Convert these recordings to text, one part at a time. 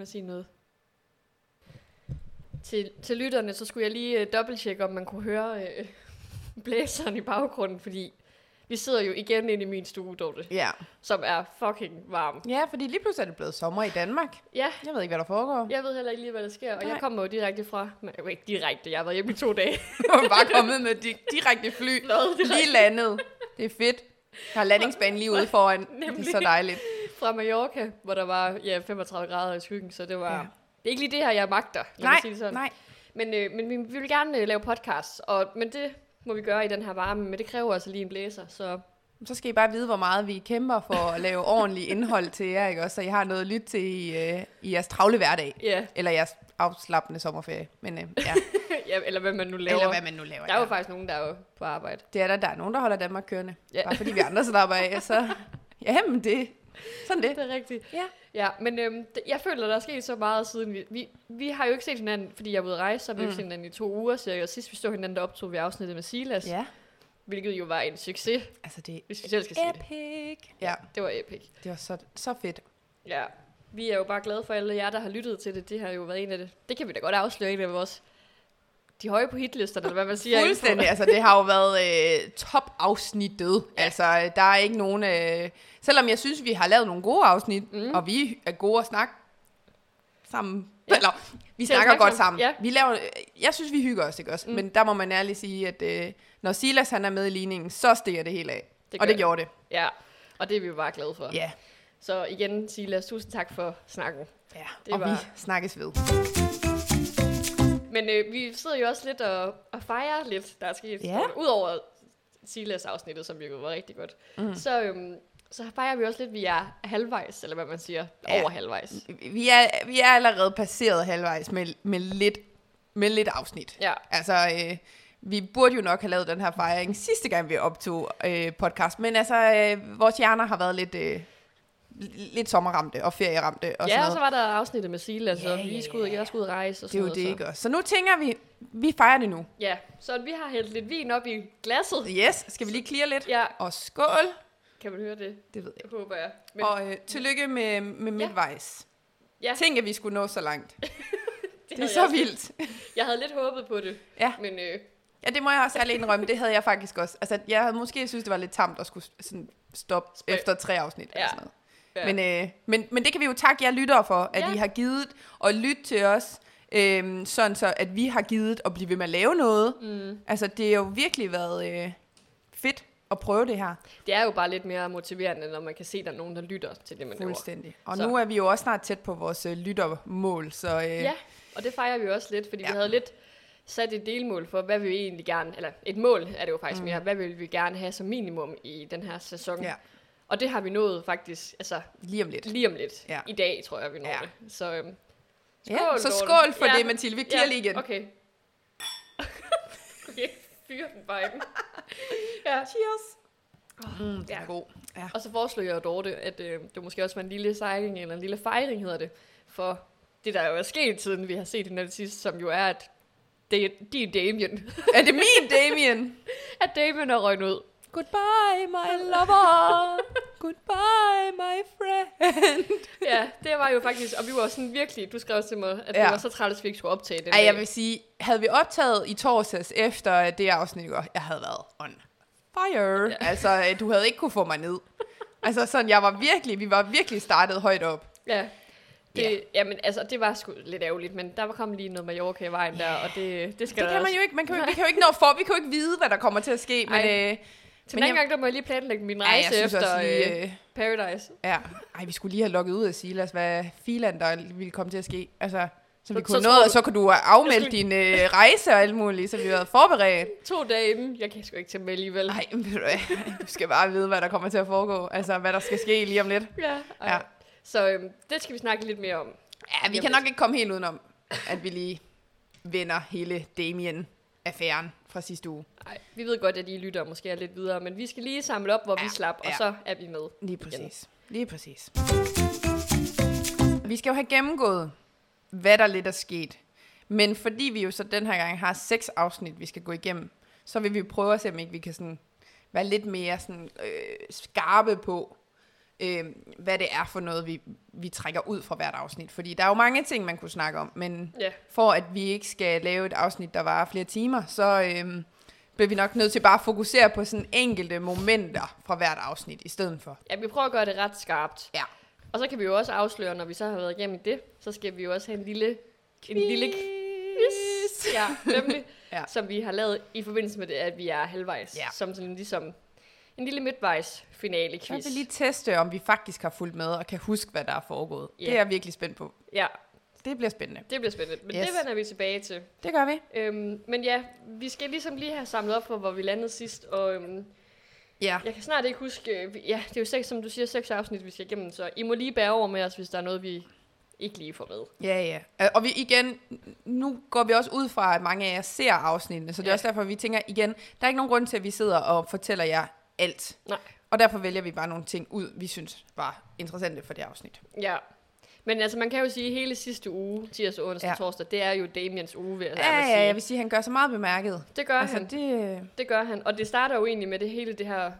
Mig at sige noget. Til, til lytterne, så skulle jeg lige uh, dobbelttjekke, om man kunne høre uh, blæseren i baggrunden, fordi vi sidder jo igen inde i min stue, Dorte, Ja. som er fucking varm. ja, fordi lige pludselig er det blevet sommer i Danmark. Ja, Jeg ved ikke, hvad der foregår. jeg ved heller ikke lige, hvad der sker, og Nej. jeg kommer jo direkte fra, men jo ikke direkte, jeg har været hjemme i to dage. Jeg er bare kommet med di- direkte fly. Nå, det er Lige landet. Det er fedt. Jeg har landingsbanen lige ude foran. Det Nemlig. er så dejligt. Fra Mallorca, hvor der var ja, 35 grader i skyggen, så det var... Ja. Det er ikke lige det her, jeg magter, lad mig Nej, sige det sådan. nej. Men, øh, men vi, vi vil gerne øh, lave podcast, og, men det må vi gøre i den her varme, men det kræver altså lige en blæser, så Så skal I bare vide, hvor meget vi kæmper for at lave ordentligt indhold til jer, ikke også? Så I har noget at lytte til i, øh, i jeres travle hverdag. ja, Eller jeres afslappende sommerferie. Men øh, ja, ja, eller hvad man nu laver. eller hvad man nu laver. der er jo ja. faktisk nogen, der er jo på arbejde. Det er der, der er nogen, der holder Danmark kørende. Ja. Bare fordi vi andre slapper af, så... Jamen, det... Sådan det. Det er rigtigt. Ja. Ja, men øhm, jeg føler, der er sket så meget siden vi... Vi, vi har jo ikke set hinanden, fordi jeg er ude at rejse, så har vi mm. Mm. set hinanden i to uger cirka, og sidst vi stod hinanden, der optog vi afsnittet med Silas, ja. Hvilket jo var en succes, altså det hvis vi selv skal sige er det. epic. Ja, Det var epic. det var så, så fedt. Ja, vi er jo bare glade for alle jer, der har lyttet til det. Det har jo været en af det. Det kan vi da godt afsløre, en af vores de høje på hitlisterne, eller hvad man siger. Fuldstændig. Altså, det har jo været øh, top-afsnittet. Ja. Altså, der er ikke nogen... Øh, selvom jeg synes, vi har lavet nogle gode afsnit, Mm. og vi er gode at snakke sammen. Ja. Eller, vi snakker snakke godt sammen, ja. Vi laver, jeg synes, vi hygger os, ikke også? Mm. Men der må man ærligt sige, at øh, når Silas han er med i ligningen, så stiger det hele af. Det og gør det gjorde det. Ja, og det er vi jo bare glade for. Ja. Så igen, Silas, tusind tak for snakken. ja. Det Og var- vi snakkes ved. Men øh, vi sidder jo også lidt og, og fejrer lidt, der er sket. Ja. Udover Silas afsnittet, som jo var rigtig godt. Mm. Så, øhm, så fejrer vi også lidt, vi er halvvejs, eller hvad man siger, Ja. over halvvejs. Vi er, vi er allerede passeret halvvejs med, med, lidt, med lidt afsnit. Ja, Altså, øh, vi burde jo nok have lavet den her fejring sidste gang, vi optog øh, podcast. Men altså, øh, vores hjerner har været lidt, øh, lidt sommerramte og ferieramte og ja sådan og så noget. var der afsnittet med Silas, Ja, og vi ja, skulle, ja. jeg skulle ud og rejse og Det er sådan jo det, noget. ikke også? Så nu tænker vi, vi fejrer det nu. Så. Ja, så vi har hældt lidt vin op i glasset. Yes, skal vi lige clear lidt? Ja, Og skål, kan man høre det? det ved jeg. Håber jeg. Men, og øh, tillykke med, med midtvejs. ja, Tænk, at vi skulle nå så langt. det, Det er så jeg, vildt. Jeg havde lidt håbet på det, Ja. men øh, Ja, det må jeg også ærligt indrømme. Det havde jeg faktisk også. Altså, jeg havde måske synes det var lidt tamt at skulle sådan stoppe Spøj. efter tre afsnit. Ja. Eller sådan noget. Ja. Men, øh, men, men det kan vi jo takke jer lyttere for, at Ja. I har givet og lytte til os, øh, sådan så at vi har givet at blive ved med at lave noget. mm, Altså, det har jo virkelig været øh, fedt at prøve det her. det er jo bare lidt mere motiverende, når man kan se, at der er nogen, der lytter til det, man laver. Fuldstændig. Og Så. nu er vi jo også snart tæt på vores øh, lyttermål, så øh, Ja, og det fejrer vi også lidt, fordi ja. vi havde lidt sat et delmål for, hvad vi egentlig gerne, eller et mål er det jo faktisk mm. mere, hvad vil vi gerne have som minimum i den her sæson. Ja. Og det har vi nået faktisk, altså lige om lidt. lige om lidt. Ja. I dag, tror jeg, vi når Ja. det. Så, øhm, Ja, så skål for Ja. det, Mathilde. Vi clear lige igen. Okay. okay, fyr den bare den. ja. Cheers. Oh, Mm, den ja. er god. Ja. Og så foreslog jeg Dorte, at øh, det måske også var en lille sejring, eller en lille fejring hedder det, for det, der jo er sket, siden vi har set hinanden sidst, som jo er, at det, de er Damien. Er det min, Damien? at Damien er røgnet ud. Goodbye, my lover. Goodbye, my friend. Ja, det var jo faktisk, og vi var sådan virkelig, du skrev til mig, at ja. Det var så træt, at vi ikke skulle optage det. Ej, jeg vil sige, havde vi optaget i torsdags efter det afsnit, jeg havde været on fire. Ja. Altså, øh, du havde ikke kunne få mig ned. Altså sådan, jeg var virkelig, vi var virkelig startet højt op. Ja. Det, Ja. Jamen, altså, det var sgu lidt ærgerligt, men der var kommet lige noget Mallorca i vejen der, og det, det skal Det kan man jo ikke, man kan, jo- vi kan jo ikke nå for, vi kan jo ikke vide, hvad der kommer til at ske, men, øh, Til men den jeg- gang, der må jeg lige planlægge min ja, rejse synes efter lige, øh, øh, Paradise. ja. Ej, vi skulle lige have lukket ud af Silas, hvad filan der ville komme til at ske. Altså, så vi Så- kunne så nå, og så kunne du afmelde skulle- din øh, rejse og alt muligt, så vi havde forberedt. To dage inden. Jeg kan sgu ikke tage med alligevel. Nej, du du skal bare vide, hvad der kommer til at foregå. Altså, hvad der skal ske lige om lidt. Ja, ej. Ja. Så øhm, det skal vi snakke lidt mere om. Ja, vi kan nok ikke komme helt udenom, at vi lige vender hele Damien-affæren fra sidste uge. Nej, vi ved godt, at I lytter måske er lidt videre, men vi skal lige samle op, hvor ja, vi slap, og ja. så er vi med. Lige præcis. Lige præcis. Vi skal jo have gennemgået, hvad der lidt er sket. Men fordi vi jo så den her gang har seks afsnit, vi skal gå igennem, så vil vi prøve at se, om ikke vi kan sådan være lidt mere sådan, øh, skarpe på, øh, hvad det er for noget, vi, vi trækker ud fra hvert afsnit. Fordi der er jo mange ting, man kunne snakke om, men Ja, for at vi ikke skal lave et afsnit, der varer flere timer, så øh, bliver vi nok nødt til bare at fokusere på sådan enkelte momenter fra hvert afsnit i stedet for. ja vi prøver at gøre det ret skarpt. Ja. Og så kan vi jo også afsløre, når vi så har været igennem det, så skal vi jo også have en lille, en lille quiz, ja, nemlig, ja. som vi har lavet i forbindelse med det, at vi er halvvejs. Ja. Som sådan ligesom en lille midtvejs finale Så vil quiz. lige teste, om vi faktisk har fulgt med og kan huske, hvad der er foregået. Ja. Det er jeg virkelig spændt på. Ja, Det bliver spændende. det bliver spændende. Men Yes. det vender vi tilbage til. Det gør vi. Øhm, men ja, vi skal ligesom lige have samlet op for, hvor vi landede sidst, og øhm, Ja. jeg kan snart ikke huske, øh, ja, det er jo seks, som du siger, seks afsnit, vi skal igennem, så I må lige bære over med os, hvis der er noget, vi ikke lige får med. Ja, ja. Øh, Og vi igen, nu går vi også ud fra, at mange af jer ser afsnittene, så det er Ja. også derfor, vi tænker igen, der er ikke nogen grund til, at vi sidder og fortæller jer alt. Nej. Og derfor vælger vi bare nogle ting ud, vi synes var interessante for det afsnit. Ja. Men altså, man kan jo sige, at hele sidste uge, tirsdag, onsdag, Ja. ja. torsdag, det er jo Damiens uge, vil jeg Ja, ja, sige. jeg vil sige, at han gør sig meget bemærket. Det gør altså, han. det, Det gør han. Og det starter jo egentlig med det hele det her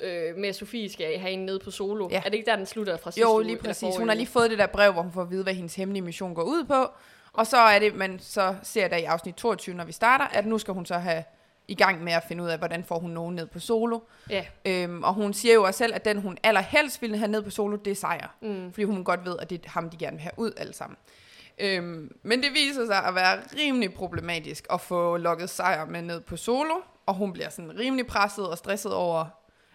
øh, med, at Sofie skal have en nede på solo. Ja. Er det ikke der, den slutter fra sidste jo, uge? lige eller præcis. Hun har lige fået det der brev, hvor hun får at vide, hvad hendes hemmelige mission går ud på. Og så er det, man så ser der i afsnit 22, når vi starter, at nu skal hun så have i gang med at finde ud af, hvordan får hun nogen ned på solo. Ja. Øhm, og hun siger jo også selv, at den hun allerhelst ville have ned på solo, det er sejr. Mm. Fordi hun godt ved, at det er ham, de gerne vil have ud alle sammen. Øhm, men det viser sig at være rimelig problematisk at få lukket sejr med ned på solo. Og hun bliver sådan rimelig presset og stresset over,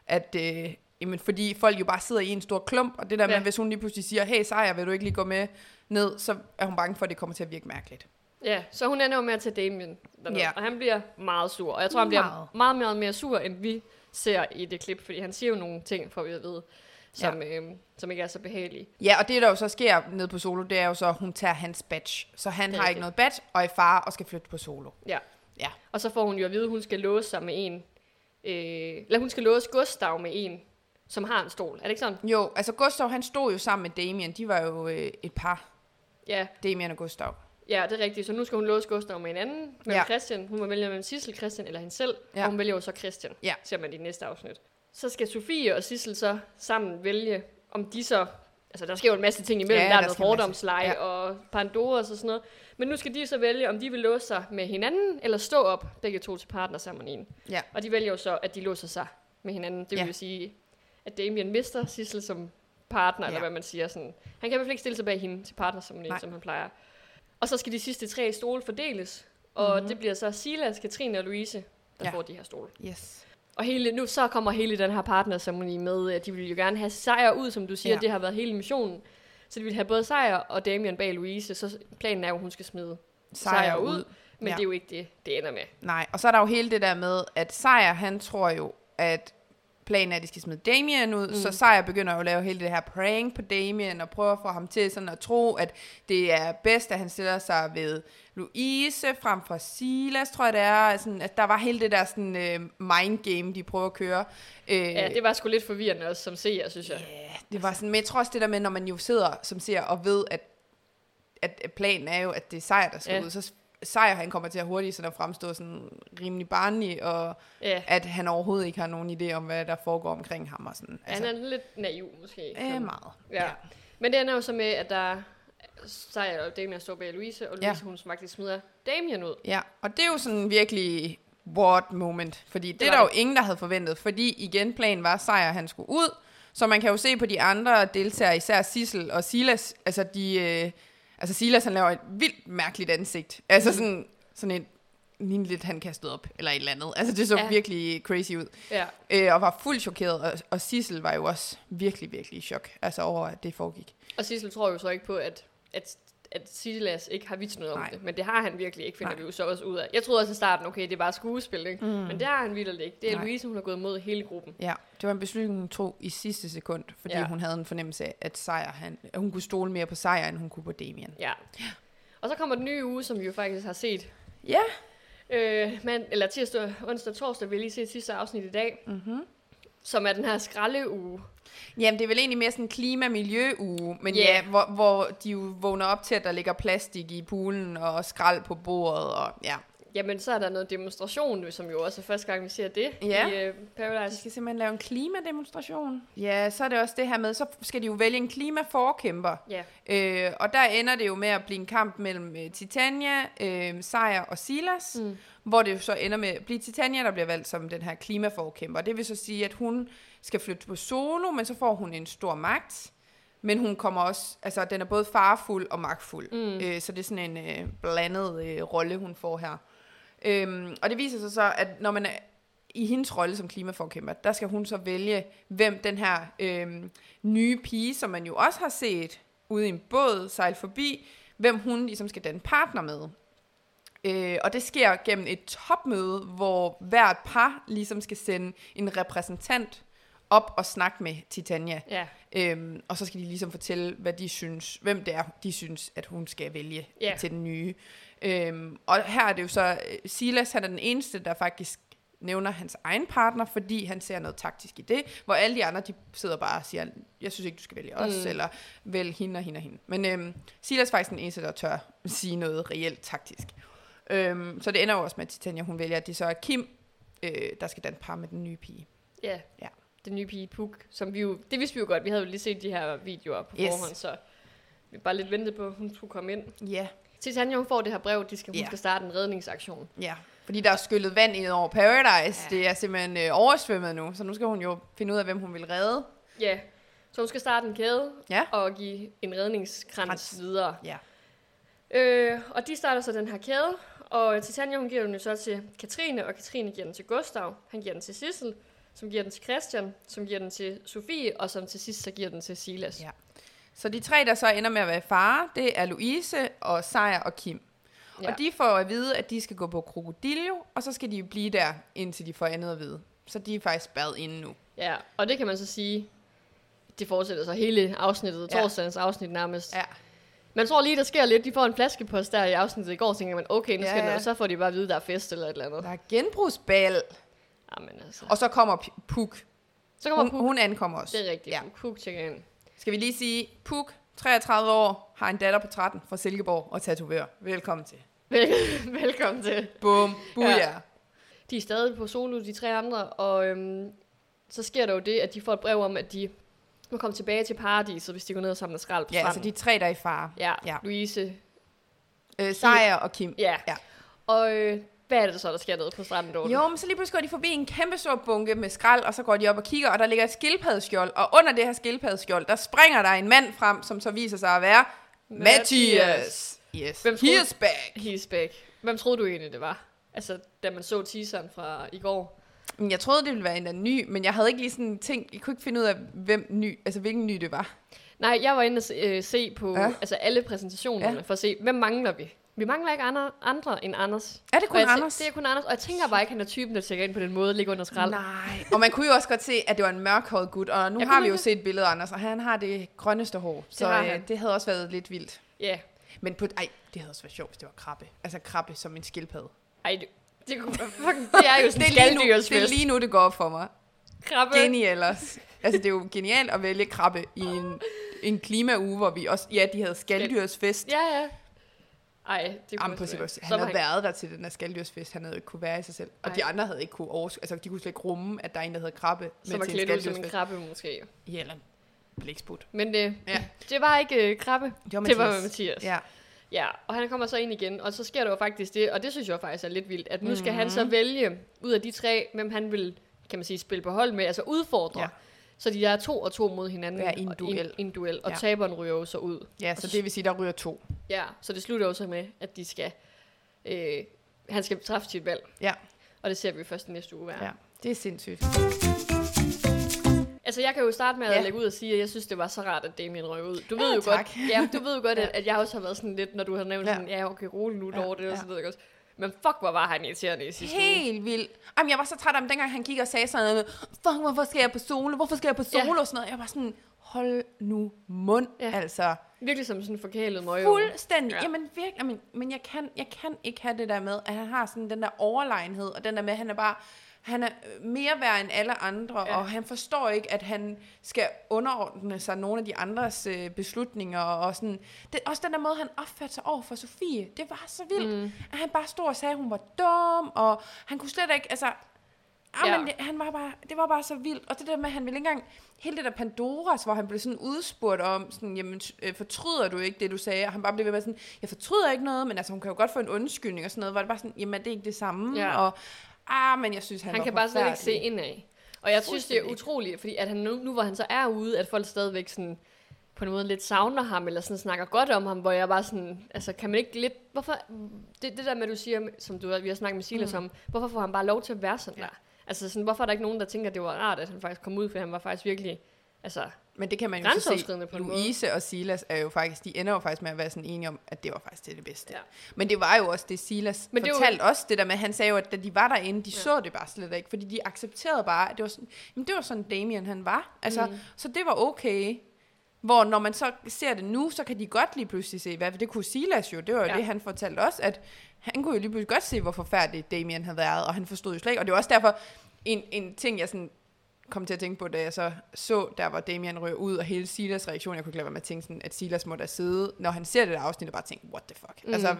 at... Øh, jamen, fordi folk jo bare sidder i en stor klump, og det der med, Ja. hvis hun lige pludselig siger, hey sejr, vil du ikke lige gå med ned, så er hun bange for, at det kommer til at virke mærkeligt. Ja, så hun ender jo med at tage Damien derned, Ja. og han bliver meget sur. Og jeg tror, han bliver Meget. meget, meget mere sur, end vi ser i det klip, fordi han siger jo nogle ting, får vi at vide, som, ja. øhm, som ikke er så behagelige. Ja, og det der jo så sker ned på solo, det er jo så, at hun tager hans badge. Så han Det har ikke rigtigt. noget badge, og er i fare og skal flytte på solo. Ja. Ja. Og så får hun jo at vide, at hun skal låse sig med en, øh, eller hun skal låse Gustav med en, som har en stol. Er det ikke sådan? Jo, altså Gustav, han stod jo sammen med Damien. De var jo øh, et par, Ja, Damien og Gustav. Ja, det er rigtigt. Så nu skal hun låse Gustav med en anden, med Ja. Christian. Hun må vælge mellem Sissel, Christian eller hende selv. Ja. Og hun vælger jo så Christian, Ja. ser man i næste afsnit. Så skal Sofie og Sissel så sammen vælge, om de så... Altså, der sker jo en masse ting imellem. Ja, der der er noget fordomsleje Ja. og Pandoras og sådan noget. Men nu skal de så vælge, om de vil låse sig med hinanden, eller stå op, begge to til partnerceremonien. Ja. Og de vælger jo så, at de låser sig med hinanden. Det vil Ja. ja. sige, at Damien mister Sissel som partner, ja. Eller hvad man siger. Sådan. Han kan i hvert fald ikke stille sig bag hende til partnerceremonien, Nej. som han plejer. Og så skal de sidste tre stole fordeles. Og Mhm. mm-hmm. det bliver så Silas, Katrine og Louise, der Ja. får de her stole. Yes. Og hele, nu så kommer hele den her partnerceremoni med, at de vil jo gerne have sejr ud, som du siger. Ja. Det har været hele missionen. Så de vil have både sejr og Damien bag Louise. Så planen er jo, at hun skal smide Sejr, Sejr ud. ud. Men ja. det er jo ikke det, det ender med. Nej, og så er der jo hele det der med, at Sejr, han tror jo, at planen er, at de skal smide Damien ud, mm. så Sejr begynder jo at lave hele det her prank på Damien, og prøver at få ham til sådan at tro, at det er bedst, at han stiller sig ved Louise frem for Silas, tror jeg det er. Sådan, at der var hele det der sådan, uh, mind game, de prøver at køre. Uh, Ja, det var sgu lidt forvirrende også som seer, synes jeg. Ja, det var sådan, men jeg tror også det der med, når man jo sidder som ser og ved, at, at planen er jo, at det er sejr, der skal. Ja. ud, så sejr, han kommer til at hurtigt sådan at fremstå sådan rimelig barnlig, og Ja, at han overhovedet ikke har nogen idé om, hvad der foregår omkring ham og sådan. altså, han er lidt naiv måske. øh, meget. Ja. Men det ender jo så med, at der Sejr og Damien står bag Louise, og Ja. Louise hun faktisk smider Damien ud. Ja, og det er jo sådan virkelig what moment, fordi det, det er der jo det. ingen, der havde forventet, fordi igen planen var, at Sejr han skulle ud, så man kan jo se på de andre deltagere, især Sissel og Silas, altså de, øh, altså Silas han laver et vildt mærkeligt ansigt, altså Mm. sådan, sådan et, lignende lidt han kastet op, eller et eller andet, altså det så. Ja. virkelig crazy ud, Ja. øh, og var fuldt chokeret, og, og Sissel var jo også virkelig, virkelig i chok, altså over, at det foregik. Og Sissel tror jo så ikke på, at, at, at Silas ikke har vist noget om Nej. det. Men det har han virkelig ikke, finder Nej. vi jo så også ud af. Jeg troede også i starten, okay, det er bare skuespil, ikke? Mm. Men det har han vildt ikke. Det er Nej. Louise, hun har gået mod hele gruppen. Ja, det var en beslutning, hun tog i sidste sekund, fordi ja. Hun havde en fornemmelse af, at, sejr, han, at hun kunne stole mere på sejr, end hun kunne på Damien. Ja. Og så kommer den nye uge, som vi jo faktisk har set. Ja. Øh, men, eller tirsdag, onsdag torsdag, vil jeg lige se sidste afsnit i dag. Mm-hmm. Som er den her skraldeuge. Jamen, det er vel egentlig mere sådan en klima-miljø-uge, men Ja. yeah. ja, hvor, hvor de jo vågner op til, at der ligger plastik i poolen og skrald på bordet, og ja. Jamen, så er der noget demonstration, som jo også er første gang, vi ser det Ja. i uh, De Paradise. skal simpelthen lave en klimademonstration. Ja, så er det også det her med, så skal de jo vælge en klimaforkæmper. Ja, Øh, og der ender det jo med at blive en kamp mellem øh, Titania, øh, Sejr og Silas, mm. hvor det jo så ender med at blive Titania, der bliver valgt som den her klimaforkæmper. Det vil så sige, at hun skal flytte på solo, men så får hun en stor magt. Men hun kommer også, altså den er både farfuld og magtfuld. Mm. Øh, så det er sådan en øh, blandet øh, rolle, hun får her. Øhm, og det viser sig så, at når man er i hendes rolle som klimaforkæmper, der skal hun så vælge, hvem den her øhm, nye pige, som man jo også har set ude i en båd sejle forbi, hvem hun ligesom skal danne partner med. Øh, og det sker gennem et topmøde, hvor hvert par ligesom skal sende en repræsentant op og snakke med Titania. ja, Øhm, og så skal de ligesom fortælle, hvad de synes, hvem det er, de synes, at hun skal vælge Ja. til den nye. Øhm, og her er det jo så, øh, Silas han er den eneste, der faktisk nævner hans egen partner, fordi han ser noget taktisk i det, hvor alle de andre, de sidder bare og siger, jeg synes ikke, du skal vælge os, Mm. eller vælg hende og hende og hende. Men øhm, Silas er faktisk den eneste, der tør sige noget reelt taktisk. Øhm, så det ender jo også med, at Titania, hun vælger, at det så er Kim, øh, der skal danne par med den nye pige. ja. Ja. Den nye pige Puk, som vi jo, det vidste vi jo godt, vi havde jo lige set de her videoer på Yes. forhånd, så vi bare lidt ventet på, at hun skulle komme ind. Ja, Titania, hun får det her brev, de skal, hun Ja. skal starte en redningsaktion. Ja, fordi der er skyllet vand ind over Paradise. Ja. Det er simpelthen øh, oversvømmet nu, så nu skal hun jo finde ud af, hvem hun vil redde. Ja, så hun skal starte en kæde Ja. og give en redningskrans Krans. videre. Ja. Øh, og de starter så den her kæde, og Titania hun giver den jo så til Katrine, og Katrine giver den til Gustav, han giver den til Sissel, som giver den til Christian, som giver den til Sofie, og som til sidst så giver den til Silas. Ja. Så de tre, der så ender med at være far, det er Louise og Sejr og Kim. Ja. Og de får at vide, at de skal gå på krokodillo, og så skal de blive der, indtil de får andet at vide. Så de er faktisk bad inde nu. ja, og det kan man så sige, det fortsætter så hele afsnittet, Ja. torsdagens afsnit nærmest. Ja. Man tror lige, der sker lidt. De får en flaskepost der i afsnittet i går, og tænker man, okay, nu skal ja, ja. ja. så får de bare at vide, der er fest eller et eller andet. Der er genbrugsbal. Jamen altså. Og så kommer Puk. Så kommer Hun, Puk. hun ankommer også. Det er rigtigt. Ja. Ja. Puk tjekker ind. Skal vi lige sige, Puk, 33 år, har en datter på 13 fra Silkeborg og tatovør. Velkommen til. Vel- Velkommen til. Bum, buja. Ja. Ja. De er stadig på solo, de tre andre, og øhm, så sker der jo det, at de får et brev om, at de må komme tilbage til paradiset, hvis de går ned og samler skrald på Ja, altså stranden. de tre, der er i fare. Ja, Ja. ja, Louise. Øh, Sejr og Kim. Ja. Ja. Og øh, hvad er det så, der sker nede på stranden? Jo, men så lige pludselig går de forbi en kæmpe stor bunke med skrald, og så går de op og kigger, og der ligger et skildpaddeskjold, og under det her skildpaddeskjold, der springer der en mand frem, som så viser sig at være Mathias. Yes, Hvem troede- is back. He's back. Hvem troede du egentlig, det var? Altså, da man så teaseren fra i går. Men Jeg troede, det ville være en anden ny, men jeg havde ikke lige sådan tænkt, jeg kunne ikke finde ud af, hvem ny, altså hvilken ny det var. Nej, jeg var inde og se, øh, se på Ja. altså alle præsentationerne, ja. for at se, hvem mangler vi? Vi mangler ikke andre, andre end Anders. Er det kun jeg Anders? Det er kun Anders, og jeg tænker bare ikke, han er typen, der tjekker ind på den måde, ligger under skrald. Nej, og man kunne jo også godt se, at det var en mørkhåret gut, og nu Ja, har vi jo man set et billede af Anders, og han har det grønneste hår, så har øh, det havde også været lidt vildt. Ja, Men på, ej, det havde også været sjovt, hvis det var krabbe. Altså krabbe som en skildpadde. ej, det, det, kunne, fucking, det er jo sådan det, er lige nu, det er lige nu, det går op for mig. Krabbe. Geni ellers. Altså, det er jo genialt at vælge krabbe i en, en klimauge, hvor vi også... Ja, de havde skalddyrsfest. Ja, ja. Ej, det kunne Jamen, Så han havde været der til den her skalddyrsfest, han havde ikke kunne være i sig selv. Og Ej. de andre havde ikke kunne oversk- altså de kunne slet ikke rumme, at der er en, der hedder krabbe Så var klædt ud som en krabbe måske. Ja, eller blæksput. Men det, Ja. det var ikke øh, krabbe. Det var Det var Mathias. Mathias. Ja. Ja, og han kommer så ind igen, og så sker der jo faktisk det, og det synes jeg faktisk er lidt vildt, at nu skal Mhm. han så vælge ud af de tre, hvem han vil, kan man sige, spille på hold med, altså udfordre. Ja. Ja. Så de er to og to mod hinanden. Ja, i en og- duel. I en duel, og Ja. ja. taberen ryger jo så ud. ja, så det vil sige, der ryger to. Ja, så det slutter jo så med, at de skal, øh, han skal træffe sit valg. Ja. Og det ser vi først i næste uge være. Ja, det er sindssygt. Altså, jeg kan jo starte med at Ja. lægge ud og sige, at jeg synes, det var så rart, at Damien røg ud. Du Ja, ved jo tak. godt, ja, du ved jo godt, at, Ja. at jeg også har været sådan lidt, når du har nævnt Ja. sådan, ja, okay, rolig nu Ja, over det, og ja. sådan noget, ikke også? Men fuck, hvor var han irriterende i sidste uge. Helt vildt. Jamen, jeg var så træt af ham, dengang han gik og sagde sådan noget, fuck, hvorfor skal jeg på solo? Hvorfor skal jeg på solo? Ja. Og sådan noget. Jeg var sådan, hold nu mund, Ja. altså. Virkelig som sådan en forkælet møg. Fuldstændig. Ja. Ja. Jamen virkelig, men, men jeg, kan, jeg kan ikke have det der med, at han har sådan den der overlegenhed, og den der med, at han er bare, han er øh, mere værd end alle andre, Ja. og han forstår ikke, at han skal underordne sig nogle af de andres øh, beslutninger, og sådan, det, også den der måde, han opførte sig over for Sofie, det var så vildt, Mm. at han bare stod og sagde, at hun var dum, og han kunne slet ikke, altså, Ja. Ja. Men det, han var bare, det var bare så vildt. Og det der med, at han ville ikke engang... Hele det der Pandoras, hvor han blev sådan udspurgt om, sådan, jamen, øh, fortryder du ikke det, du sagde? Og han bare blev ved med sådan, jeg fortryder ikke noget, men altså, hun kan jo godt få en undskyldning og sådan noget. Var det bare sådan, jamen, det er ikke det samme. Ja. Og, ah, men jeg synes, han, Han kan bare slet ikke se forfærdelig. indad. Og jeg synes, det er utroligt, fordi at han nu, nu, hvor han så er ude, at folk stadigvæk sådan på en måde lidt savner ham, eller sådan snakker godt om ham, hvor jeg bare sådan, altså kan man ikke lidt, hvorfor, det, det der med, du siger, som du, vi har snakket med Silas mm. om, hvorfor får han bare lov til at være sådan Ja. der? Altså sådan, hvorfor er der ikke nogen, der tænker, at det var rart, at han faktisk kom ud, for han var faktisk virkelig, altså, Men det kan man jo se. på. Louise og Silas er jo faktisk, de ender jo faktisk med at være sådan enige om, at det var faktisk det, det bedste. Ja. Men det var jo også det, Silas Men det er jo- fortalte også, det der med, han sagde jo, at da de var derinde, de Ja. så det bare slet ikke, fordi de accepterede bare, at det var sådan, jamen det var sådan Damien han var. Altså, Mm. så det var okay. Hvor når man så ser det nu, så kan de godt lige pludselig se, hvad det kunne Silas jo, det var jo Ja. det, han fortalte også, at han kunne jo lige pludselig godt se, hvor forfærdeligt Damien havde været, og han forstod jo slet ikke, og det var også derfor, en, en ting, jeg sådan kom til at tænke på, da jeg så så, der hvor Damien røg ud, og hele Silas reaktion, jeg kunne ikke lade være med at tænke sådan, at Silas må da sidde, når han ser det der afsnit, og bare tænke, what the fuck? Mm. Mm. Altså,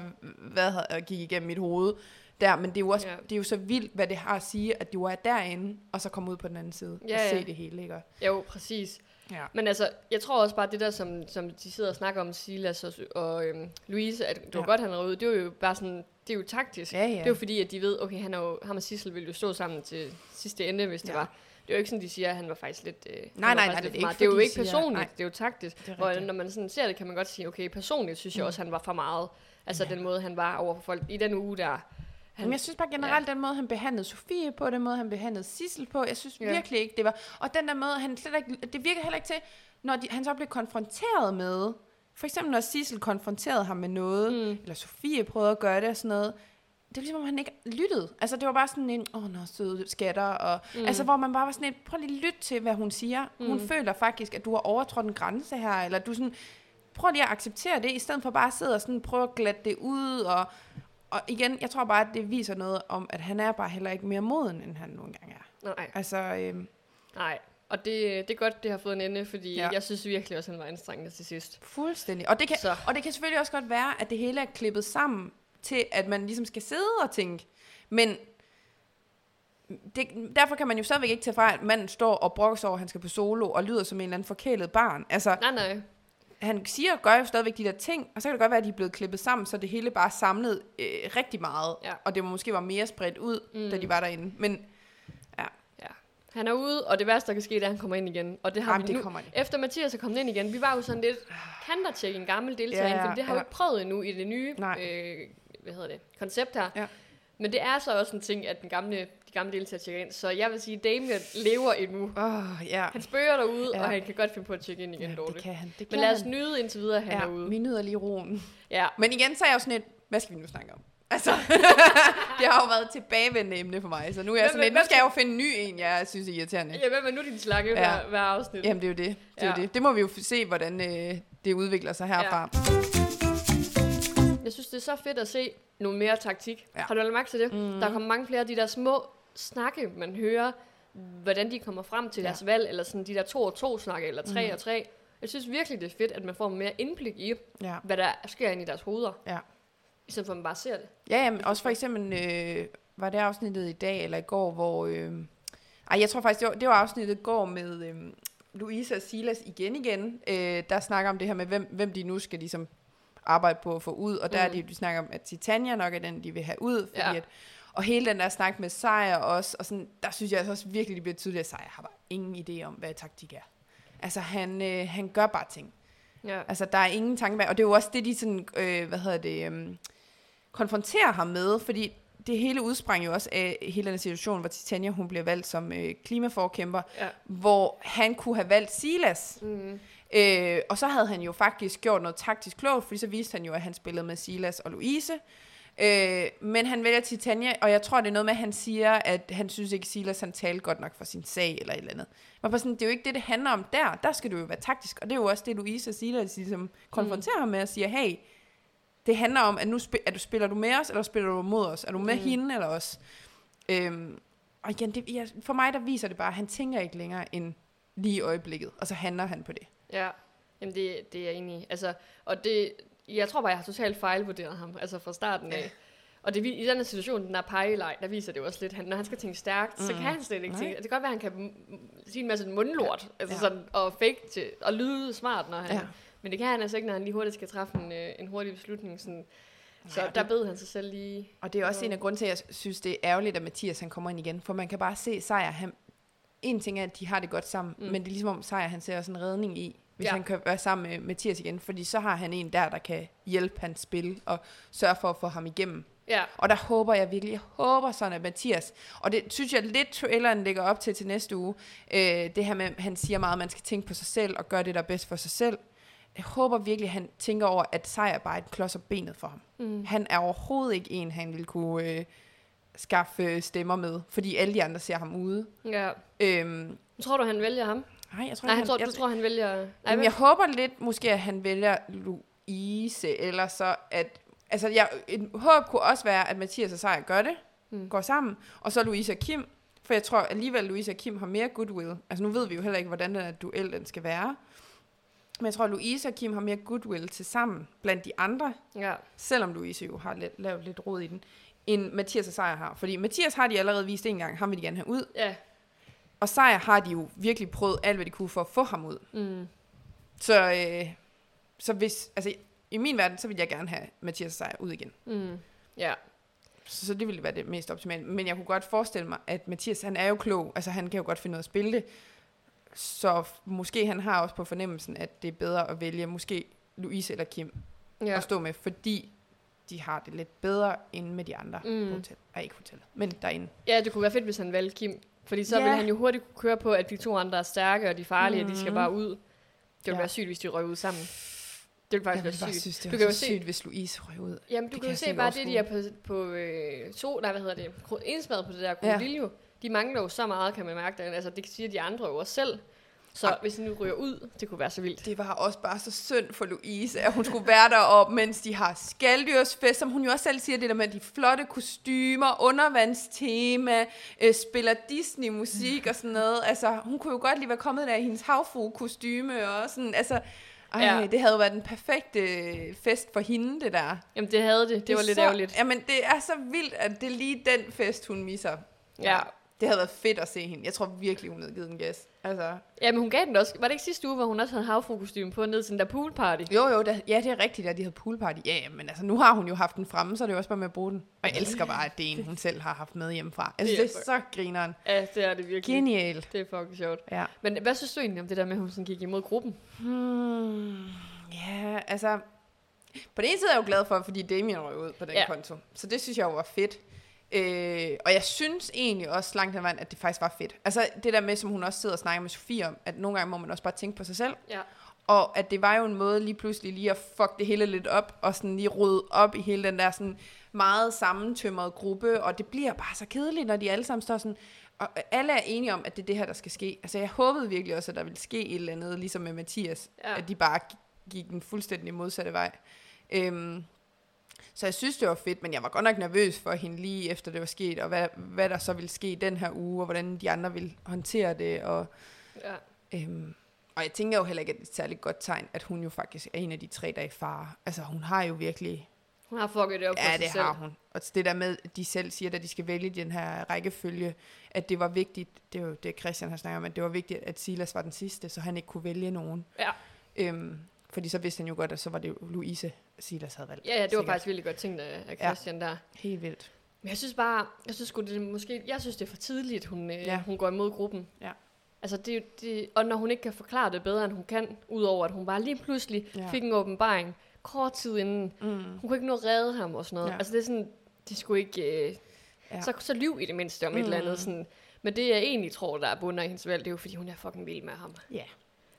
hvad havde, gik igennem mit hoved der, men det er jo også, Ja. det er jo så vildt, hvad det har at sige, at du er derinde, og så komme ud på den anden side, Ja, og ja. se det hele, ikke? Og- jo, præcis. Ja. Men altså, jeg tror også bare, det der, som, som de sidder og snakker om, Silas og, og øhm, Louise, at det var Ja. godt, han er ude, det er jo bare sådan, det er jo taktisk. Ja, ja. Det er jo fordi, at de ved, okay, han er jo, ham og Sissel ville jo stå sammen til sidste ende, hvis det Ja. var. Det er jo ikke sådan, de siger, at han var faktisk lidt... Øh, han Nej, nej, nej, det er ikke, det er jo ikke siger- personligt, nej. det er jo taktisk. Det er Og rigtigt. når man sådan ser det, kan man godt sige, okay, personligt synes jeg Mm. også, at han var for meget. Altså den måde, han var over for folk i den uge der. Men jeg synes bare generelt, ja. den måde, han behandlede Sofie på, den måde, han behandlede Sissel på, jeg synes Ja. ja. virkelig ikke, det var... Og den der måde, han slet ikke... Det virker heller ikke til, når de, han så blev konfronteret med... For eksempel, når Sissel konfronterede ham med noget, mm. eller Sofie prøvede at gøre det og sådan noget, det var ligesom, om han ikke lyttede. Altså, det var bare sådan en, åh, oh, nå, søde skatter, og... Mm. Altså, hvor man bare var sådan et, prøv lige at lytte til, hvad hun siger. Mm. Hun føler faktisk, at du har overtrådt en grænse her, eller du sådan... Prøv lige at acceptere det, i stedet for bare at sidde og sådan prøve at glatte det ud, og... Og igen, jeg tror bare, at det viser noget om, at han er bare heller ikke mere moden, end han nogle gange er. Nej, Altså, øhm, nej. Og det, det er godt, det har fået en ende, fordi. Ja. jeg synes virkelig også, at han var anstrengende til sidst. fuldstændig. Og det, kan, Så. og det kan selvfølgelig også godt være, at det hele er klippet sammen til, at man ligesom skal sidde og tænke. Men det, derfor kan man jo stadigvæk ikke tage fra, at manden står og brokker sig over, at han skal på solo, og lyder som en eller anden forkælet barn. Altså, Nej, nej. han siger og gør jo stadigvæk de der ting, og så kan det godt være, at de er blevet klippet sammen, så det hele bare samlet øh, rigtig meget. Ja. Og det måske var mere spredt ud, Mm. mm. da de var derinde. Men Ja. Han er ude, og det værste, der kan ske, det er, at han kommer ind igen. Og det har jamen, vi det nu. kommer. Efter Mathias er kommet ind igen, vi var jo sådan lidt, kan der tjekke en gammel deltager Ja, ind, for det har vi ja. ikke prøvet endnu i det nye Nej. øh, hvad hedder det, koncept her. Ja. Men det er så også en ting, at den gamle, de gamle deltagere tjekker ind. Så jeg vil sige, Damien lever endnu. Oh, ja. Han spørger derude, Ja. og han kan godt finde på at tjekke ind igen, ja, Dorte. det kan han. Det kan Men lad os nyde indtil videre, at han ja, er ude. vi nyder lige roen. Ja, Men igen, så er jeg jo sådan et, hvad skal vi nu snakke om? Altså, det har jo været et tilbagevendende emne for mig, så nu er jeg sådan lidt, nu skal jeg jo finde en ny en, jeg synes er irriterende. ja hvad med nu din slange ja. Ja. hver, hver afsnit? Jamen, det er jo det. Det, er Ja. jo det. det må vi jo se, hvordan øh, det udvikler sig herfra. Jeg synes, det er så fedt at se noget mere taktik. Ja. Har du lagt mærke til det? Mm. Der kommer mange flere af de der små snakke, man hører, hvordan de kommer frem til Ja. deres valg, eller sådan de der to og to snakke, eller tre Mhm. og tre. Jeg synes virkelig, det er fedt, at man får mere indblik i, Ja. hvad der sker inde i deres hoveder. Ja. I stedet for, at man bare ser det. Ja, jamen, også for eksempel, øh, var det afsnittet i dag eller i går, hvor... Øh, ej, jeg tror faktisk, det var, det var afsnittet i går med øh, Louise og Silas igen igen, øh, der snakker om det her med, hvem, hvem de nu skal ligesom arbejde på at få ud, og der mm. er Mm. de, snakker om, at Titania nok er den, de vil have ud, fordi ja. at, og hele den der snak med Sejr også, og sådan, der synes jeg altså også virkelig, det bliver tydeligt, at Sejr har bare ingen idé om, hvad taktik er. Altså, han, øh, han gør bare ting. Ja. Altså, der er ingen tanke bag. Og det er jo også det, de sådan, øh, hvad hedder det, øh, konfronterer ham med, fordi det hele udsprang jo også af hele den situation, hvor Titania hun bliver valgt som øh, klimaforkæmper, Ja. hvor han kunne have valgt Silas. Mm. Øh, og så havde han jo faktisk gjort noget taktisk klogt, fordi så viste han jo, at han spillede med Silas og Louise. Øh, men han vælger Titania, og jeg tror, det er noget med, at han siger, at han synes ikke, Silas han talte godt nok for sin sag, eller et eller andet. Men bare sådan, det er jo ikke det, det handler om der. Der skal du jo være taktisk, og det er jo også det, Louise og Silas ligesom konfronterer mm. ham med og siger, hey, det handler om, at nu sp- er du, spiller du med os, eller spiller du mod os? Er du med mm. hende eller os? Øhm, og igen, det, jeg, for mig der viser det bare, at han tænker ikke længere end lige i øjeblikket, og så handler han på det. Ja, Jamen det, det er jeg enig i. Altså, og det, jeg tror bare, jeg har totalt fejlvurderet ham, altså fra starten af. Ja. Og det, i den her situation, den der pegeleg, der viser det jo også lidt, han, når han skal tænke stærkt, mm. så Mm. kan han slet ikke Nej. tænke. Det kan godt være, at han kan sige en masse mundlort, ja. altså Ja. sådan, og fake til, og lyde smart, når han, Ja. men det kan han altså ikke, når han lige hurtigt skal træffe en, øh, en hurtig beslutning. Sådan. Så Ja, der bed han sig selv lige. Og det er også en af grunden til, at jeg synes, det er ærgerligt, at Mathias han kommer ind igen. For man kan bare se Sejr, han, en ting er, at de har det godt sammen, Mm. mm. men det er ligesom om Sejr, han ser også en redning i, hvis Ja. han kan være sammen med Mathias igen. Fordi så har han en der, der kan hjælpe hans spil og sørge for at få ham igennem. Ja, Og der håber jeg virkelig, jeg håber sådan, at Mathias, og det synes jeg lidt traileren lægger op til til næste uge, øh, det her med, han siger meget, at man skal tænke på sig selv og gøre det, der er bedst for sig selv. Jeg håber virkelig, at han tænker over, at sejr bare er et klods benet for ham. mm. Han er overhovedet ikke en, han ville kunne øh, skaffe stemmer med, fordi alle de andre ser ham ude. ja. Øhm, Tror du, han vælger ham? Nej, jeg tror, Nej, han, tror, jeg, du tror, han vælger... Jamen, men, jeg håber lidt måske, at han vælger Louise, eller så at... Altså, jeg, et håb kunne også være, at Mathias og Sejr gør det, Mm. går sammen, og så Louise og Kim, for jeg tror alligevel, at Louise og Kim har mere goodwill. Altså, nu ved vi jo heller ikke, hvordan den her duel den skal være. Men jeg tror, at Louise og Kim har mere goodwill til sammen blandt de andre, ja. selvom Louise jo har lidt, lavet lidt råd i den, end Mathias og Sejr har. Fordi Mathias har de allerede vist en gang, ham vil de gerne have ud, Ja. Og Sejr har de jo virkelig prøvet alt, hvad de kunne for at få ham ud. Mm. Så, øh, så hvis, altså i min verden, så vil jeg gerne have Mathias Sejr ud igen. Mm. Ja. Så, så det ville være det mest optimale. Men jeg kunne godt forestille mig, at Mathias, han er jo klog, altså han kan jo godt finde af at spille det. Så måske han har også på fornemmelsen, at det er bedre at vælge måske Louise eller Kim ja. at stå med, fordi de har det lidt bedre end med de andre Mm. hotel. Ej, ikke hotellet, men derinde. Ja, det kunne være fedt, hvis han valgte Kim. Fordi så Ja. ville han jo hurtigt kunne køre på, at de to andre er stærke, og de er farlige, mm. og de skal Mhm. bare ud. Det ville Ja. være sygt, hvis de røg ud sammen. Det ville faktisk bare være sygt. synes, det Du kan jo se- sygt, hvis Louise røg ud. Jamen, du Det kan kan jo se bare det, de er på, på øh, to, nej, hvad hedder det, indspadet på det der krokodiljo. Ja. De mangler jo så meget, kan man mærke. det. Altså, det siger de andre jo også selv. Så Ej. hvis de nu ryger ud, det kunne være så vildt. Det var også bare så synd for Louise, at hun skulle være deroppe, mens de har skalddyrsfest, som hun jo også selv siger, det der med de flotte kostymer, undervandstema, øh, spiller Disney-musik og sådan noget. Altså, hun kunne jo godt lige være kommet der i hendes havfru-kostyme og sådan, altså... Ej, Ja. det havde jo været den perfekte fest for hende, det der. Jamen, det havde det. Det, var er lidt så, ærgerligt. Jamen, det er så vildt, at det er lige den fest, hun misser. Ja. Det havde været fedt at se hende. Jeg tror virkelig, hun havde givet en gas. Altså, Ja, men hun gav den også. Var det ikke sidste uge, hvor hun også havde havfrukostyme på ned til den der poolparty? Jo, jo, da, ja, det er rigtigt, at de havde poolparty. Ja, men altså, nu har hun jo haft den fremme, så er det jo også bare med at bruge den. Og jeg elsker bare, at det er en, hun selv har haft med hjemmefra. Altså, Det er det er så grineren. Ja, det er det virkelig. Genialt. Det er fucking sjovt. Ja. Men hvad synes du egentlig om det der med, at hun sådan gik imod gruppen? Hmm, ja, altså... På den ene side er jeg jo glad for, fordi Damien røg ud på den ja. konto. Så det synes jeg jo var fedt. Øh, og jeg synes egentlig også langt hen vejen, at det faktisk var fedt. Altså det der med, som hun også sidder og snakker med Sofie om, at nogle gange må man også bare tænke på sig selv. Ja. Og at det var jo en måde lige pludselig lige at fuck det hele lidt op, og sådan lige rydde op i hele den der sådan meget sammentømrede gruppe, og det bliver bare så kedeligt, når de alle sammen står sådan, og alle er enige om, at det er det her, der skal ske. Altså jeg håbede virkelig også, at der ville ske et eller andet, ligesom med Mathias, ja. at de bare gik den fuldstændig modsatte vej. Øhm, så jeg synes, det var fedt, men jeg var godt nok nervøs for hende lige efter det var sket, og hvad, hvad der så ville ske den her uge, og hvordan de andre ville håndtere det, og ja. Øhm, og jeg tænker jo heller ikke, at det er et særligt godt tegn, at hun jo faktisk er en af de tre, der er i fare. Altså, hun har jo virkelig... Hun har fucket det op for Ja, sig det selv. har hun. Og det der med, at de selv siger, at de skal vælge den her rækkefølge, at det var vigtigt, det er jo det, Christian har snakket om, at det var vigtigt, at Silas var den sidste, så han ikke kunne vælge nogen. Ja. Øhm, fordi så vidste han jo godt, at så var det Louise, Silas havde valgt. Ja, ja, det var Sikkert. faktisk virkelig godt tænkt af Christian ja. der. Helt vildt. Men jeg synes bare, jeg synes det måske, jeg synes det er for tidligt, hun, øh, ja. Hun går imod gruppen. Ja. Altså det, det, og når hun ikke kan forklare det bedre, end hun kan, udover at hun bare lige pludselig ja. Fik en åbenbaring, kort tid inden, Mm. hun kunne ikke nå at redde ham og sådan noget. Ja. Altså det er sådan, det skulle ikke, øh, Ja. Så, så lyv i det mindste om mm. et eller andet. Sådan. Men det, jeg egentlig tror, der er bunder i hendes valg, det er jo, fordi hun er fucking vild med ham. Ja,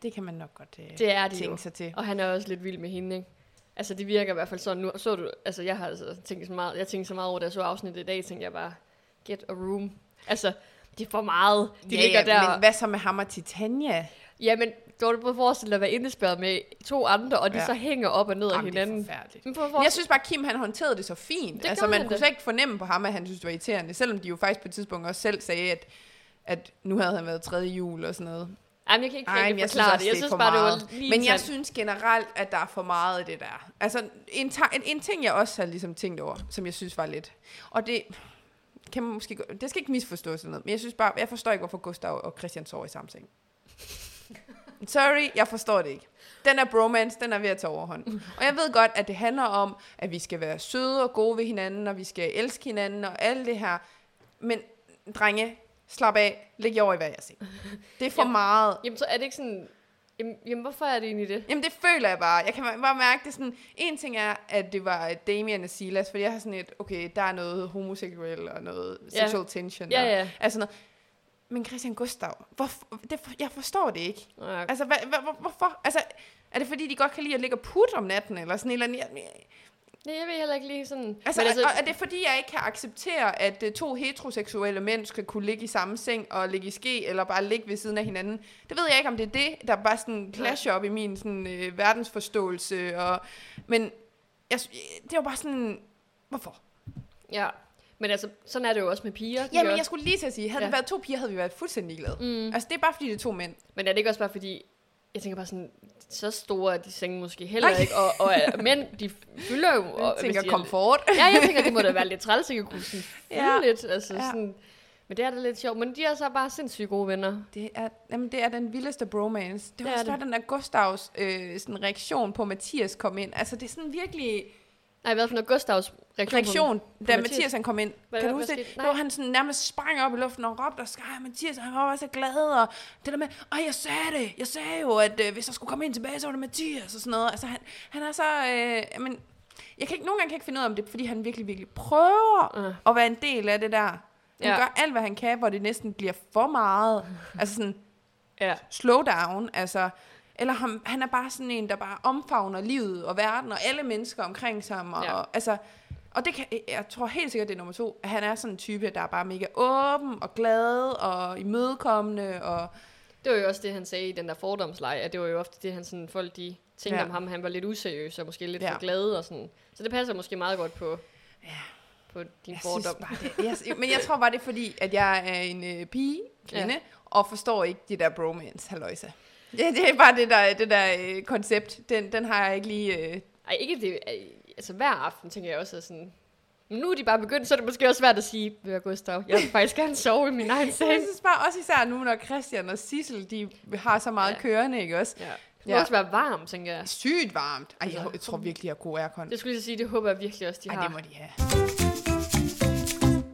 det kan man nok godt øh, Det er de tænke jo. sig til. Og han er også lidt vild med hende, ikke? Altså, det virker i hvert fald sådan nu. Så du, altså, jeg har altså tænkt så meget, jeg tænkte så meget over, da jeg så afsnittet i dag, tænkte jeg bare, get a room. Altså, det er for meget. De ja, ligger ja, der. men hvad så med ham og Titania? Jamen, du kan prøve at forestille dig at være indespærret med to andre, og de ja. Ja. så hænger op og ned af Jamen, det er hinanden. forfærdeligt. Men Men jeg synes bare, at Kim han håndterede det så fint. Det altså, man kunne da. slet ikke fornemme på ham, at han synes, det var irriterende. Selvom de jo faktisk på et tidspunkt også selv sagde, at, at nu havde han været tredje jul og sådan noget. Ej, men jeg kan ikke Ej, jeg synes forklare det. Jeg synes bare, meget. det var lige Men jeg synes generelt, at der er for meget i det der. Altså, en, en, en ting, jeg også har ligesom tænkt over, som jeg synes var lidt... Og det kan man måske... Det skal ikke misforstås sådan noget, men jeg synes bare... Jeg forstår ikke, hvorfor Gustav og Christian sover i samme seng. Sorry, jeg forstår det ikke. Den er bromance, den er ved at tage overhånd. Og jeg ved godt, at det handler om, at vi skal være søde og gode ved hinanden, og vi skal elske hinanden og alt det her. Men drenge, slap af, læg jer over i hver jeres seng. Det er for Jamen. meget. Jamen, så er det ikke sådan... Jamen, jamen hvorfor er det egentlig det? Jamen det føler jeg bare. Jeg kan bare mærke det sådan. En ting er, at det var Damien og Silas, for jeg har sådan et, okay, der er noget homoseksuel og noget Ja. sexual tension. Ja, og, ja. Altså noget. Men Christian Gustav, hvor, det, jeg forstår det ikke. Nej, Altså, hvad, hvad, hvor- hvorfor? Altså, er det fordi, de godt kan lide at ligge og putte om natten, eller sådan et eller andet? Nej, jeg ved heller ikke lige sådan... Altså, men altså, og er det fordi, jeg ikke kan acceptere, at uh, to heteroseksuelle mænd skal kunne ligge i samme seng og ligge i ske, eller bare ligge ved siden af hinanden? Det ved jeg ikke, om det er det, der bare sådan clasher op i min sådan, øh, verdensforståelse. Og, men jeg, det var bare sådan, hvorfor? Ja, men altså, sådan er det jo også med piger. De Jamen, gør- jeg skulle lige til at sige, havde Ja. det været to piger, havde vi været fuldstændig glade. Mm. Altså, det er bare fordi, det er to mænd. Men er det ikke også bare fordi, jeg tænker bare sådan, så store er de senge måske heller Nej. ikke, og, og er- mænd, de fylder jo... Og, Jeg tænker de er- komfort. Ja, jeg tænker, det må da være lidt træls, at kunne sådan fylde Ja. lidt, altså Ja. sådan... Men det er da lidt sjovt, men de er så bare sindssygt gode venner. Det er, jamen, det er den vildeste bromance. Det var også den der Gustavs øh, sådan reaktion på, at Mathias kom ind. Altså, det er sådan virkelig... Nej, hvad for noget Gustavs reaktion? reaktion, da Mathias? Han kom ind. Hvad- kan du huske det? Der var han sådan nærmest sprang op i luften og råbte og skreg, Mathias, han var bare så glad, og det der med, åh, jeg sagde det, jeg sagde jo, at øh, hvis jeg skulle komme ind tilbage, så var det Mathias, og sådan noget. Altså, han, han er så, øh, men, jeg kan ikke, nogle gange kan jeg ikke finde ud af, om det fordi han virkelig, virkelig prøver Uh, at være en del af det der. Han ja. gør alt, hvad han kan, hvor det næsten bliver for meget. Altså sådan, ja. slow down, altså, eller han, han er bare sådan en, der bare omfavner livet og verden og alle mennesker omkring sig. Og, Ja. og, altså, og det kan, jeg tror helt sikkert, det er nummer to, at han er sådan en type, der er bare mega åben og glad og imødekommende. Og, Det var jo også det, han sagde i den der fordomsleje, at det var jo ofte det, han sådan, folk de tænkte ja. Om ham, han var lidt useriøs og måske lidt ja. For glad og sådan. Så det passer måske meget godt på, Ja. på din jeg fordom. bare det, jeg, men jeg tror bare, det er fordi, at jeg er en øh, pige, kvinde, ja. og forstår ikke de der bromance, halløjse. Ja, det er bare det der, det der øh, koncept. Den, den har jeg ikke lige... Øh, Ej, ikke det, altså hver aften tænker jeg også sådan, men nu er de bare begyndt, så er det måske også svært at sige, ved jeg Gustav, jeg vil faktisk gerne sove i min egen jeg seng. synes bare også især nu, når Christian og Sissel, de har så meget Ja. kørende, ikke også? Ja. Det må Ja. også være varmt, tænker jeg. Sygt varmt. Ej, jeg, Altså. jeg tror virkelig, jeg har god aircon. Det skulle jeg sige, det håber jeg virkelig også, de Ej, har. det må de have.